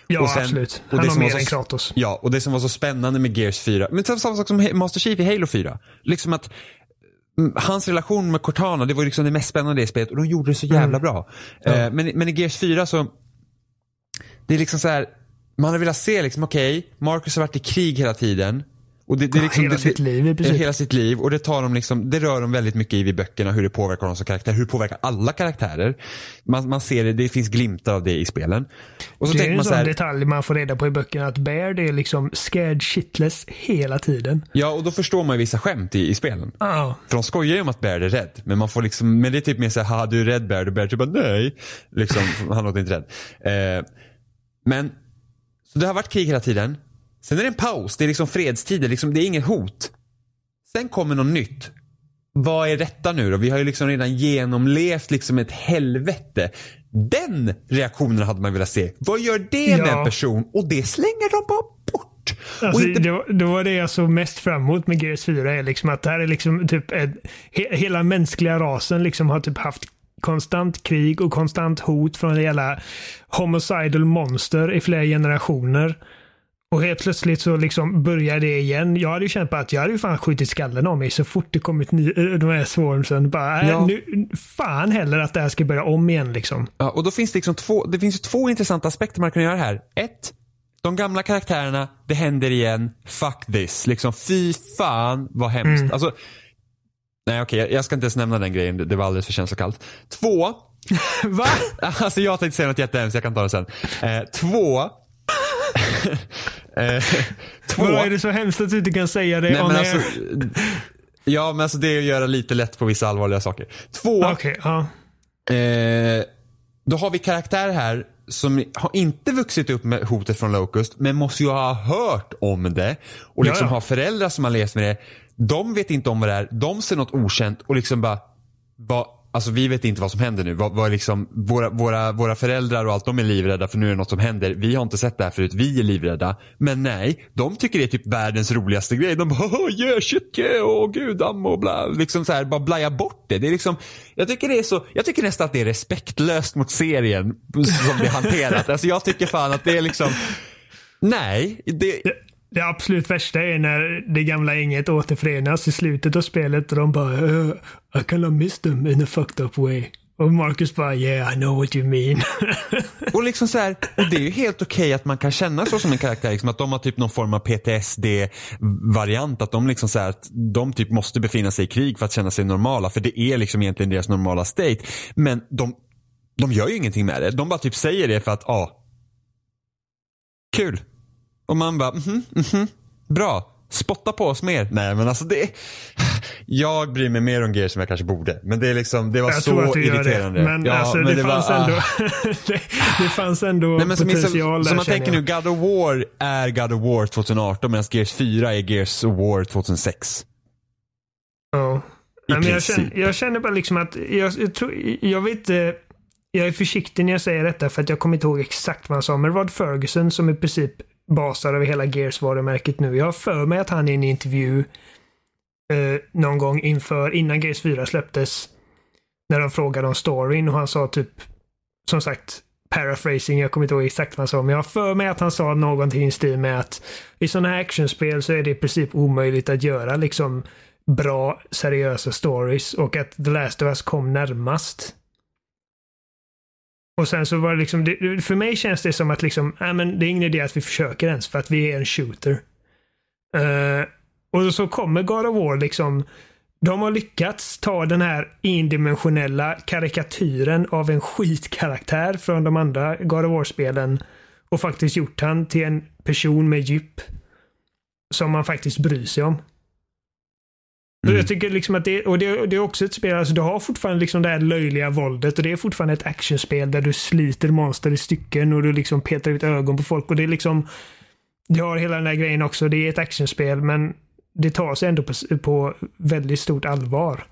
Ja, Och sen- absolut. och Han det har mer så- än Kratos. Ja, och det som var så spännande med Gears 4, men samma sak som Master Chief i Halo 4. Liksom att Hans relation med Cortana, det var liksom det mest spännande i spelet och de gjorde det så jävla Mm. bra. Eh, men, men i Gears 4 så, det är liksom så här, man har velat se liksom, okej, Marcus har varit i krig hela tiden. Och det, det är liksom, hela det, sitt liv i princip. Hela sitt liv och det tar de liksom, det rör de väldigt mycket i vid böckerna, hur det påverkar dem som karaktär, hur det påverkar alla karaktärer. Man, man ser det, det finns glimtar av det i spelen. Och så det är en man så sån här, detalj man får reda på i böckerna att Bear det är liksom scared shitless hela tiden. ja och då förstår man ju vissa skämt i, i spelen. Ja. För de skojar ju om att Bear är rädd. Men man får liksom, men det är typ mer såhär, haha du är rädd Bear. Och Bear typ bara nej. Liksom, [LAUGHS] han låter inte rädd. Eh, men, så det har varit krig hela tiden. Sen är det en paus, det är liksom fredstider, liksom, det är inget hot. Sen kommer något nytt. Vad är detta nu då? Vi har ju liksom redan genomlevt liksom ett helvete. Den reaktionen hade man velat se. Vad gör det med Ja. en person? Och det slänger de bara bort. Alltså, inte det, var, det var det jag såg mest fram emot med Gears 4. Är liksom att det här är liksom typ ett, he, hela mänskliga rasen liksom har typ haft konstant krig och konstant hot från hela homicidal monster i flera generationer. Och helt plötsligt så liksom börjar det igen. Jag hade ju känt på att jag hade ju fan skjutit skallen av mig så fort det kommit ny, äh, de här swarmsen. Bara, äh, Ja. nu, fan heller att det här ska börja om igen liksom. Ja, och då finns det liksom två, det finns två intressanta aspekter man kan göra här. Ett, de gamla karaktärerna, det händer igen, fuck this. Liksom fy fan vad hemskt. Mm. Alltså, nej okej, jag, jag ska inte ens nämna den grejen, det, det var alldeles för känslokallt. Två, [LAUGHS] Va? [LAUGHS] alltså jag tänkte säga något jättehemskt, jag kan ta det sen. Eh, två, eh, [LAUGHS] två, Vadå, är det så hemskt att du inte kan säga det nej men alltså, ja men alltså det är att göra lite lätt på vissa allvarliga saker. Två, Okej, ja. Eh, då har vi karaktär här som har inte vuxit upp med hotet från Locust men måste ju ha hört om det och liksom Ja, ja. har föräldrar som har levt med det. De vet inte om vad det är, de ser något okänt och liksom bara, vad, alltså vi vet inte vad som händer nu. Vad, vad liksom, våra, våra, våra föräldrar och allt, de är livrädda för nu är det något som händer. Vi har inte sett det här förut, vi är livrädda. Men nej, de tycker det är typ världens roligaste grej. De bara, oh, yeah, shit, yeah, åh gud, damm och bla. Liksom så här, bara blaja bort det. Det är liksom, jag tycker det är så, jag tycker nästan att det är respektlöst mot serien som det är hanterat. Alltså jag tycker fan att det är liksom, nej, det, det, absolut värsta är när det gamla gänget återförenas i slutet av spelet och de bara uh, I kind of missed them in a fucked up way. Och Marcus bara yeah I know what you mean. [LAUGHS] Och liksom så här, och det är ju helt okej att man kan känna så som en karaktär, liksom att de har typ någon form av PTSD-variant, att de liksom så här, att de typ måste befinna sig i krig för att känna sig normala, för det är liksom egentligen deras normala state. Men de, de gör ju ingenting med det, de bara typ säger det för att, ja, ah, kul. Och man bara, mhm, mhm, bra. Spotta på oss mer. Nej men alltså det, jag bryr mig mer om grejer som jag kanske borde. Men det är liksom, det var jag så irriterande. det. Men, Ja, alltså, men det, var- fanns ah. ändå, [LAUGHS] [LAUGHS] det, det fanns ändå Nej, men som, potential som, som där man känner tänker nu, jag. God of War är God of War 2018 medan Gears 4 är Gears of War 2006. Ja. Nej, men jag, känner, jag känner bara liksom att jag, jag, tror, jag vet. Jag är försiktig när jag säger detta för att jag kommer inte ihåg exakt vad han sa. Men Rod Ferguson som i princip basar över hela Gears-varumärket nu. Jag har för mig att han i en intervju eh, någon gång inför, innan Gears 4 släpptes, när de frågade om storyn och han sa typ, som sagt, paraphrasing, jag kommer inte ihåg exakt vad han sa, men jag har för mig att han sa någonting i stil med att i sådana här actionspel så är det i princip omöjligt att göra liksom bra, seriösa stories och att The Last of Us kom närmast. Och sen så var det liksom, det, för mig känns det som att liksom, äh, men det är ingen idé att vi försöker ens för att vi är en shooter. Uh, och så kommer God of War liksom, de har lyckats ta den här endimensionella karikatyren av en skitkaraktär från de andra God of War-spelen och faktiskt gjort han till en person med djup som man faktiskt bryr sig om. Mm. Jag tycker liksom att det, och det, det är också ett spel, alltså du har fortfarande liksom det här löjliga våldet och det är fortfarande ett actionspel där du sliter monster i stycken och du liksom petar ut ögon på folk och det är liksom Du har hela den här grejen också, det är ett actionspel men det tar sig ändå på, på väldigt stort allvar.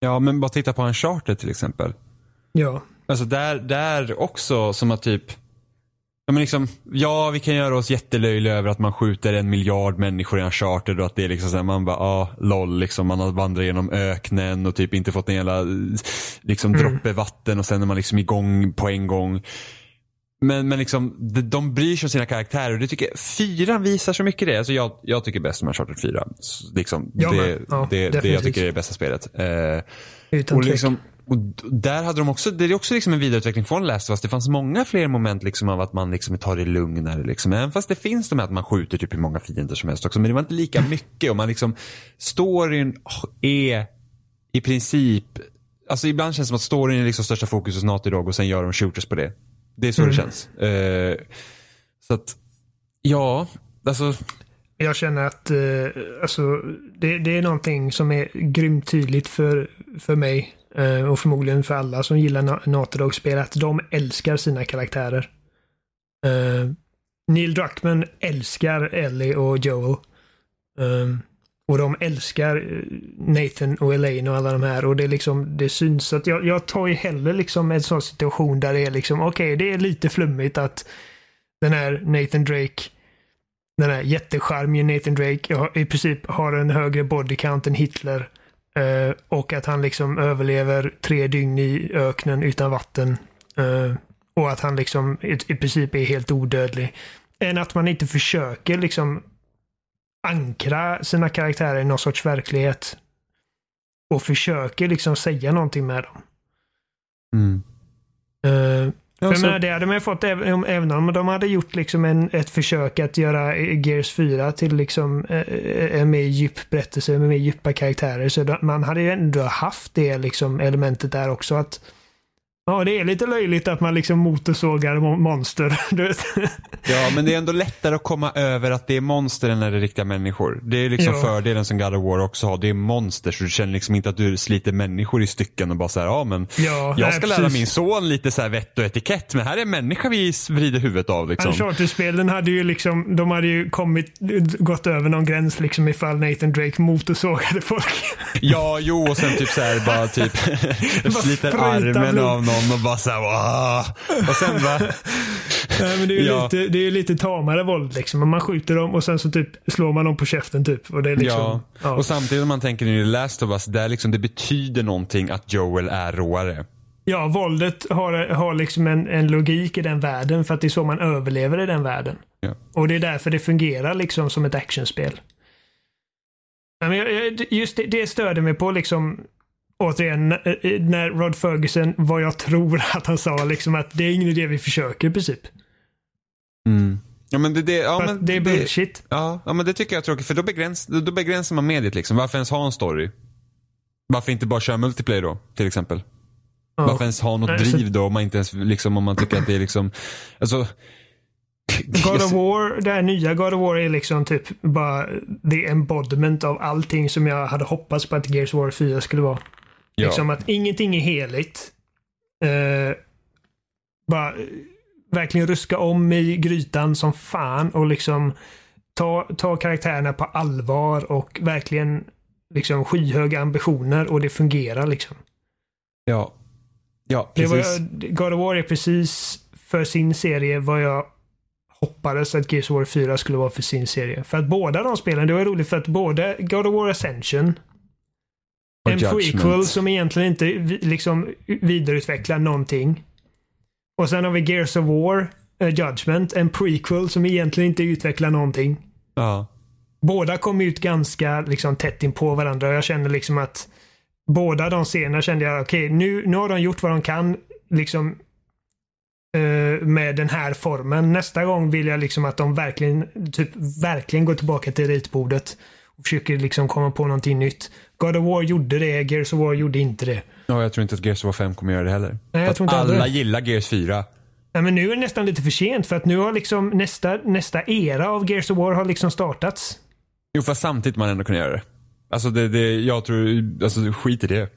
Ja, men bara titta på en charter till exempel. Ja. Alltså där, där också som att typ Ja, men liksom, ja, vi kan göra oss jättelöjliga över att man skjuter en miljard människor i en charter och att det är liksom så här, man bara, ja, loll, liksom, man har vandrat genom öknen och typ inte fått en jävla liksom, Mm. droppe vatten och sen är man liksom igång på en gång. Men, men liksom, de, de bryr sig om sina karaktärer och det tycker jag, fyran visar så mycket det. Alltså jag, jag tycker bäst om Uncharted 4. Så Liksom, Jag det, med. Ja, det, det jag tycker är det bästa spelet. Eh, Utan och liksom, och där hade de också, det är också liksom en vidareutveckling från Last of Us. Det fanns många fler moment liksom av att man liksom tar det lugnare. Liksom. Även fast det finns de här att man skjuter typ hur många fiender som helst också. Men det var inte lika [LAUGHS] mycket och man liksom, storyn är i princip, alltså ibland känns det som att storyn är liksom största fokus hos Naughty Dog och sen gör de shooters på det. Det är så det känns. Eh, så att, ja, alltså, Jag känner att eh, alltså, det, det är någonting som är grymt tydligt för, för mig Eh, och förmodligen för alla som gillar Naterdog-spel, att de älskar sina karaktärer. Eh, Neil Druckmann älskar Ellie och Joel. Eh, och de älskar Nathan och Elaine och alla de här och det är liksom det syns så att jag, jag tar ju hellre liksom en sån situation där det är liksom okej det är lite flummigt att den här Nathan Drake den här jättecharmige Nathan Drake har- i princip har en högre body count än Hitler. Eh, och att han liksom överlever tre dygn i öknen utan vatten. Eh, och att han liksom i, i princip är helt odödlig. Än att man inte försöker liksom ankra sina karaktärer i någon sorts verklighet. Och försöker liksom säga någonting med dem. mm. Eh, Ja, för menar, det hade man ju fått även om, de hade gjort liksom en, ett försök att göra eh, Gears 4 till liksom eh, eh, en mer djup berättelse med mer djupa karaktärer. Så man hade ju ändå haft det liksom elementet där också. att Ja, det är lite löjligt att man liksom motorsågar mo- monster. [LAUGHS] Ja, men det är ändå lättare att komma över att det är monster än när det är riktiga människor. Det är liksom Ja. fördelen som God of War också har. Det är monster så du känner liksom inte att du sliter människor i stycken och bara så här, ja men Ja, jag nej, ska lära precis. min son lite så här vett och etikett men här är en människa vi vrider huvudet av liksom. Uncharted-spelen hade ju liksom, de hade ju kommit, gått över någon gräns liksom ifall Nathan Drake motorsågade folk. Ja, jo och sen typ så här bara typ [LAUGHS] sliter armen av någon och bara så här, "Wah." Och sen bara, [LAUGHS] Nej, men det är ju Ja. lite, det är lite tamare våld liksom. Man skjuter dem och sen så typ slår man dem på käften typ. Och det är liksom, ja. ja. Och samtidigt om man tänker nu i Last of Us, där liksom det betyder någonting att Joel är råare. Ja, våldet har, har liksom en, en logik i den världen för att det är så man överlever i den världen. Ja. Och det är därför det fungerar liksom som ett actionspel. Just det, det störde mig på liksom återigen n- eh, när Rod Ferguson, vad jag tror [LAUGHS] att han sa liksom att det är ingen idé vi försöker i princip. Ja men det, det, ja, men det är bullshit. Ja, ja men det tycker jag är tråkigt för då, begräns, då begränsar man mediet liksom. Varför ens ha en story? Varför inte bara köra multiplayer då, till exempel? Ja. Varför ens ha något Nej, så- driv då om man inte ens, liksom om man tycker att det är liksom, alltså. God of War, det här nya God of War är liksom typ bara the embodiment av allting som jag hade hoppats på att Gears of War 4 skulle vara. Ja. Liksom att ingenting är heligt. Eh, bara eh, verkligen ruska om i grytan som fan och liksom ta, ta karaktärerna på allvar och verkligen liksom skyhöga ambitioner och det fungerar liksom. Ja. Ja, Det var, precis. God of War är precis för sin serie vad jag hoppades att Gears of War 4 skulle vara för sin serie. För att båda de spelen, det var roligt för att både God of War Ascension en Judgment. prequel som egentligen inte liksom vidareutvecklar någonting. Och sen har vi Gears of War eh, Judgment, en prequel som egentligen inte utvecklar någonting. Ja. Båda kom ut ganska liksom, tätt in på varandra och jag kände liksom att båda de scenerna kände jag, okej nu, nu har de gjort vad de kan liksom eh, med den här formen. Nästa gång vill jag liksom att de verkligen, typ, verkligen går tillbaka till ritbordet och försöker liksom komma på någonting nytt. God of War gjorde det, Gears of War gjorde inte det. ja, jag tror inte att Gears of War 5 kommer göra det heller. jag För att tror inte alla heller. gillar Gears 4. Nej, men nu är det nästan lite för sent för att nu har liksom nästa, nästa era av Gears of War har liksom startats. Jo, fast samtidigt man ändå kunna göra det. Alltså det, det jag tror, alltså skit i det.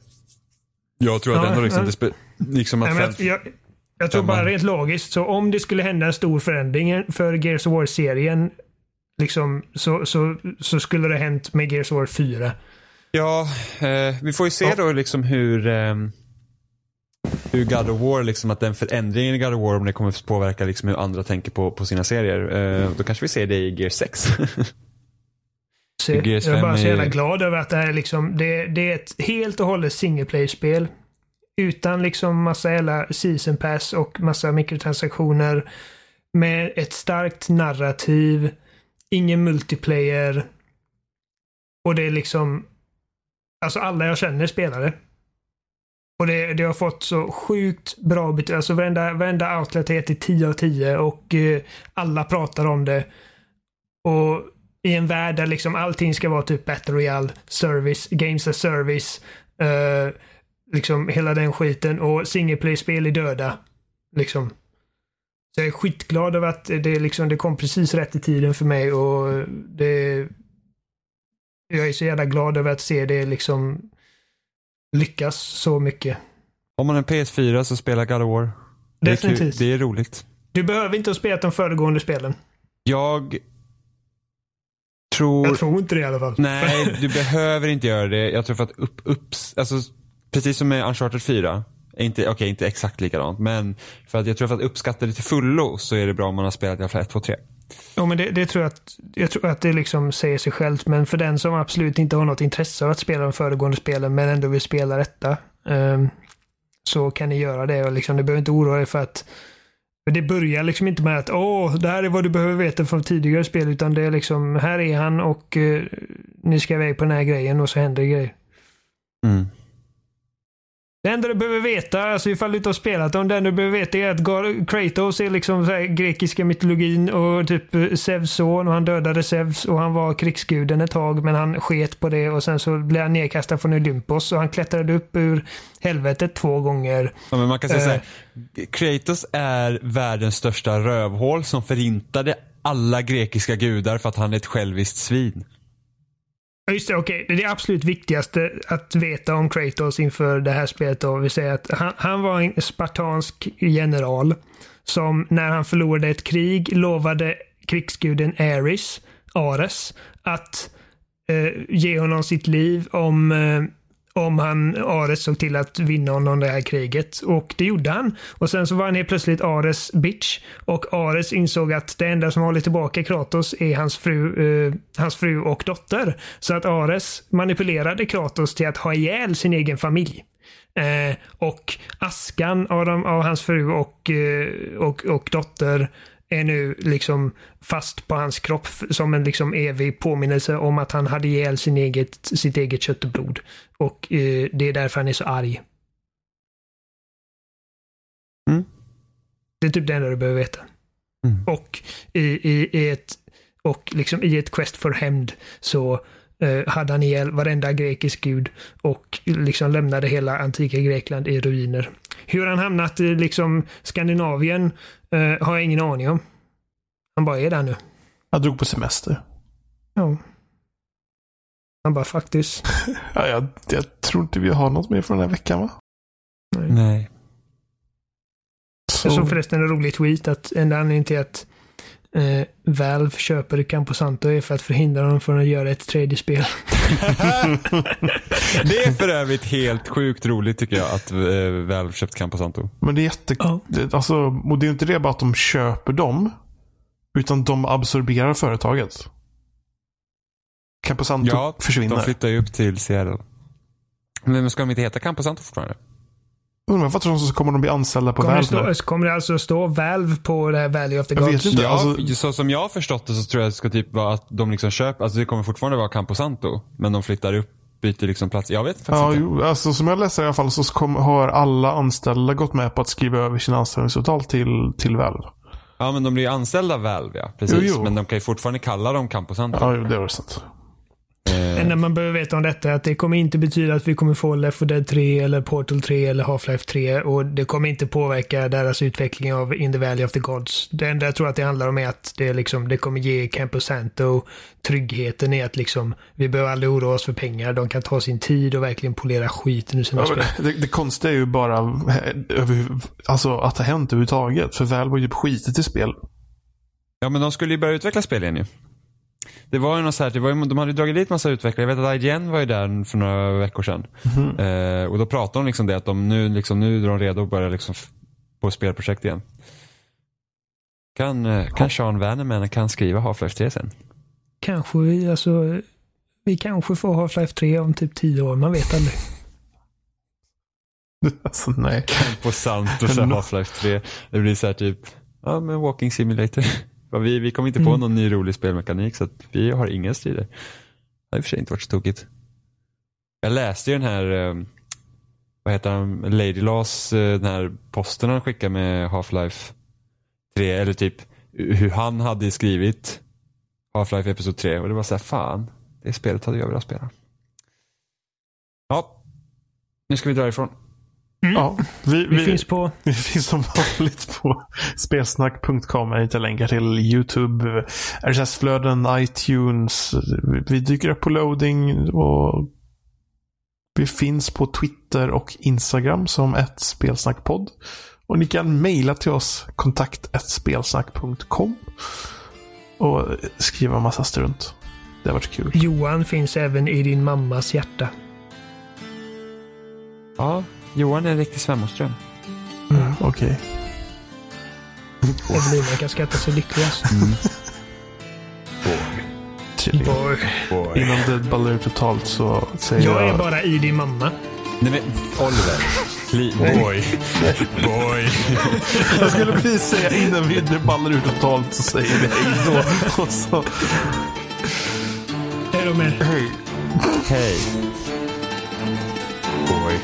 Jag tror att Ja, ändå liksom, ja. det liksom att Nej, men jag, jag, jag tror bara rent logiskt, så om det skulle hända en stor förändring för Gears of War-serien liksom, så, så, så skulle det hänt med Gears of War 4. Ja, eh, vi får ju se då liksom hur, eh, hur God of War, liksom att den förändringen i God of War, om det kommer att påverka liksom hur andra tänker på, på sina serier. Eh, då kanske vi ser det i Gear 6. [LAUGHS] Se, jag Gears är bara 5 så är- jävla glad över att det här är liksom, det, det är ett helt och hållet single player-spel. Utan liksom massa jävla season pass och massa mikrotransaktioner. Med ett starkt narrativ. Ingen multiplayer. Och det är liksom, alltså alla jag känner spelare. Och det, det har fått så sjukt bra betyg. Alltså varenda, varenda outlet heter 10 av 10 och eh, alla pratar om det. Och i en värld där liksom allting ska vara typ Battle Royale, service, Games as Service, eh, liksom hela den skiten och single play-spel är döda. Liksom. Så jag är skitglad över att det, liksom, det kom precis rätt i tiden för mig och det... Jag är så jävla glad över att se det liksom lyckas så mycket. Om man har en PS4 så spelar God of War. Det är. Definitivt. det är roligt. Du behöver inte ha spelat de föregående spelen. Jag tror... Jag tror inte det i alla fall. Nej, du behöver inte göra det. Jag tror för att upp, upps, alltså, precis som med Uncharted 4. Inte, okej, inte exakt likadant. Men för att jag tror för att uppskatta det till fullo så är det bra om man har spelat i alla fall 1, 2, 3. Ja, men det, det tror jag att, jag tror att det liksom säger sig självt. Men för den som absolut inte har något intresse av att spela de föregående spelen men ändå vill spela detta. ehm, så kan ni göra det och liksom, du behöver inte oroa dig för att det börjar liksom inte med att åh, det här är vad du behöver veta från tidigare spel. Utan det är liksom, här är han och eh, ni ska iväg på den här grejen och så händer grejer. Mm. Det enda du behöver veta, alltså ifall du inte har spelat dem, det enda du behöver veta är att Kratos är liksom så grekiska mytologin och typ eh, Zeus son och han dödade Zeus och han var krigsguden ett tag men han sket på det och sen så blev han nedkastad från Olympos och han klättrade upp ur helvetet två gånger. Ja, men man kan säga Eh. så här. Kratos är världens största rövhål som förintade alla grekiska gudar för att han är ett själviskt svin. Ja, Just det, okej. Det är det absolut viktigaste att veta om Kratos inför det här spelet. Då. Vi säger att han, han var en spartansk general som när han förlorade ett krig lovade krigsguden Ares, Ares att eh, ge honom sitt liv om, eh, om han, Ares såg till att vinna honom det här kriget. Och det gjorde han. Och sen så var han helt plötsligt Ares bitch. Och Ares insåg att det enda som håller tillbaka Kratos är hans fru, eh, hans fru och dotter. Så att Ares manipulerade Kratos till att ha ihjäl sin egen familj. Eh, och askan av, dem, av hans fru och, eh, och, och dotter är nu liksom fast på hans kropp som en liksom evig påminnelse om att han hade ihjäl sin eget, sitt eget kött och blod. Och eh, det är därför han är så arg. Mm. Det är typ det enda du behöver veta. Mm. Och i, i, i ett och liksom i ett quest för hämnd så eh, hade han ihjäl varenda grekisk gud och liksom lämnade hela antika Grekland i ruiner. Hur han hamnat i liksom Skandinavien eh, har jag ingen aning om. Han bara är där nu. Jag drog på semester. Ja. Han bara faktiskt. [LAUGHS] Ja, jag, jag tror inte vi har något mer från den här veckan va? Nej. Så, Jag såg förresten en rolig tweet att enda anledningen till att eh, Valve köper Camposanto är för att förhindra dem från att göra ett tredje spel. [LAUGHS] Det är för övrigt helt sjukt roligt tycker jag att eh, Valve köpt Camposanto. men det är jätte... Ja. Det, alltså, och det är inte det bara att de köper dem. Utan de absorberar företaget. Camposanto Ja, försvinner. De flyttar ju upp till Seattle. Men ska de inte heta Camposanto fortfarande? Undrar varför tror kommer de bli anställda på Kommer det, Valve nu? stå, kommer det alltså stå Valve på det här Valley of the Jag vet Gods? inte. Ja, alltså- så som jag har förstått det så tror jag det ska typ vara att de liksom köper, alltså det kommer fortfarande vara Camposanto. Men de flyttar upp, byter liksom plats. Jag vet faktiskt Ja, inte. jo, alltså, som jag läser i alla fall så kom, har alla anställda gått med på att skriva över sina anställningsavtal till, till Valve. Ja men de blir ju anställda Valve ja, precis. Jo, jo. Men de kan ju fortfarande kalla dem Camposanto. Ja, jo, det var sant. Eh, Det enda man behöver veta om detta är att det kommer inte betyda att vi kommer få Left 4 Dead 3 eller Portal 3 eller Half-Life 3 och det kommer inte påverka deras utveckling av In the Valley of the Gods. Det enda jag tror att det handlar om är att det, liksom, det kommer ge Camposanto tryggheten i att liksom, vi behöver aldrig oroa oss för pengar. De kan ta sin tid och verkligen polera skiten ur sina Ja, spel. det, det konstiga är ju bara eh, alltså, att det har hänt överhuvudtaget. För Valve har ju skitit i spel. Ja men de skulle ju börja utveckla spel igen ju. Det var ju något så här, det var ju, de hade ju dragit dit massa utvecklare. Jag vet att IGN var ju där för några veckor sedan. Mhm. Eh, och då pratade de liksom det att de nu, liksom, nu är de redo att börja liksom på spelprojekt igen. Kan, eh, kan Sean Wernerman kan skriva Half-Life 3 sen? Kanske vi, alltså, vi kanske får Half-Life 3 om typ 10 år, man vet aldrig. [LAUGHS] Alltså nej. På sant och så här Half-Life 3. Det blir så här typ, ja men Walking Simulator. Vi, vi kom inte på Mm. någon ny rolig spelmekanik så vi har inga strider. Det har i och för sig inte varit så tokigt. Jag läste ju den här, eh, vad heter han, Lady Laws, eh, den här posten han skickade med Half-Life 3, eller typ hur han hade skrivit Half-Life Episod 3 och det var så här, fan, det spelet hade jag velat spela. Ja, nu ska vi dra ifrån. Ja, vi, Vi, finns på... [LAUGHS] Vi finns som vanligt på spelsnack.com. Jag hittar länkar till YouTube, RSS-flöden, iTunes. Vi dyker upp på loading och vi finns på Twitter och Instagram som ett spelsnackpodd. Och ni kan mejla till oss kontakt spelsnack.com och skriva massa strunt. Det har varit kul. Johan finns även i din mammas hjärta. Ja, Johan är en riktig svärmorsdröm. Mm, Okej. Evelina kan skratta sig lyckligast. Trevligt. Boy. Innan det ballar ut totalt så säger jag... Jag är bara i din mamma. Nej men Oliver. Boy. Boy. Jag skulle precis säga innan vi ballar ut totalt så säger vi hej då. Och så, Hej då med. hej. Hej. Boy.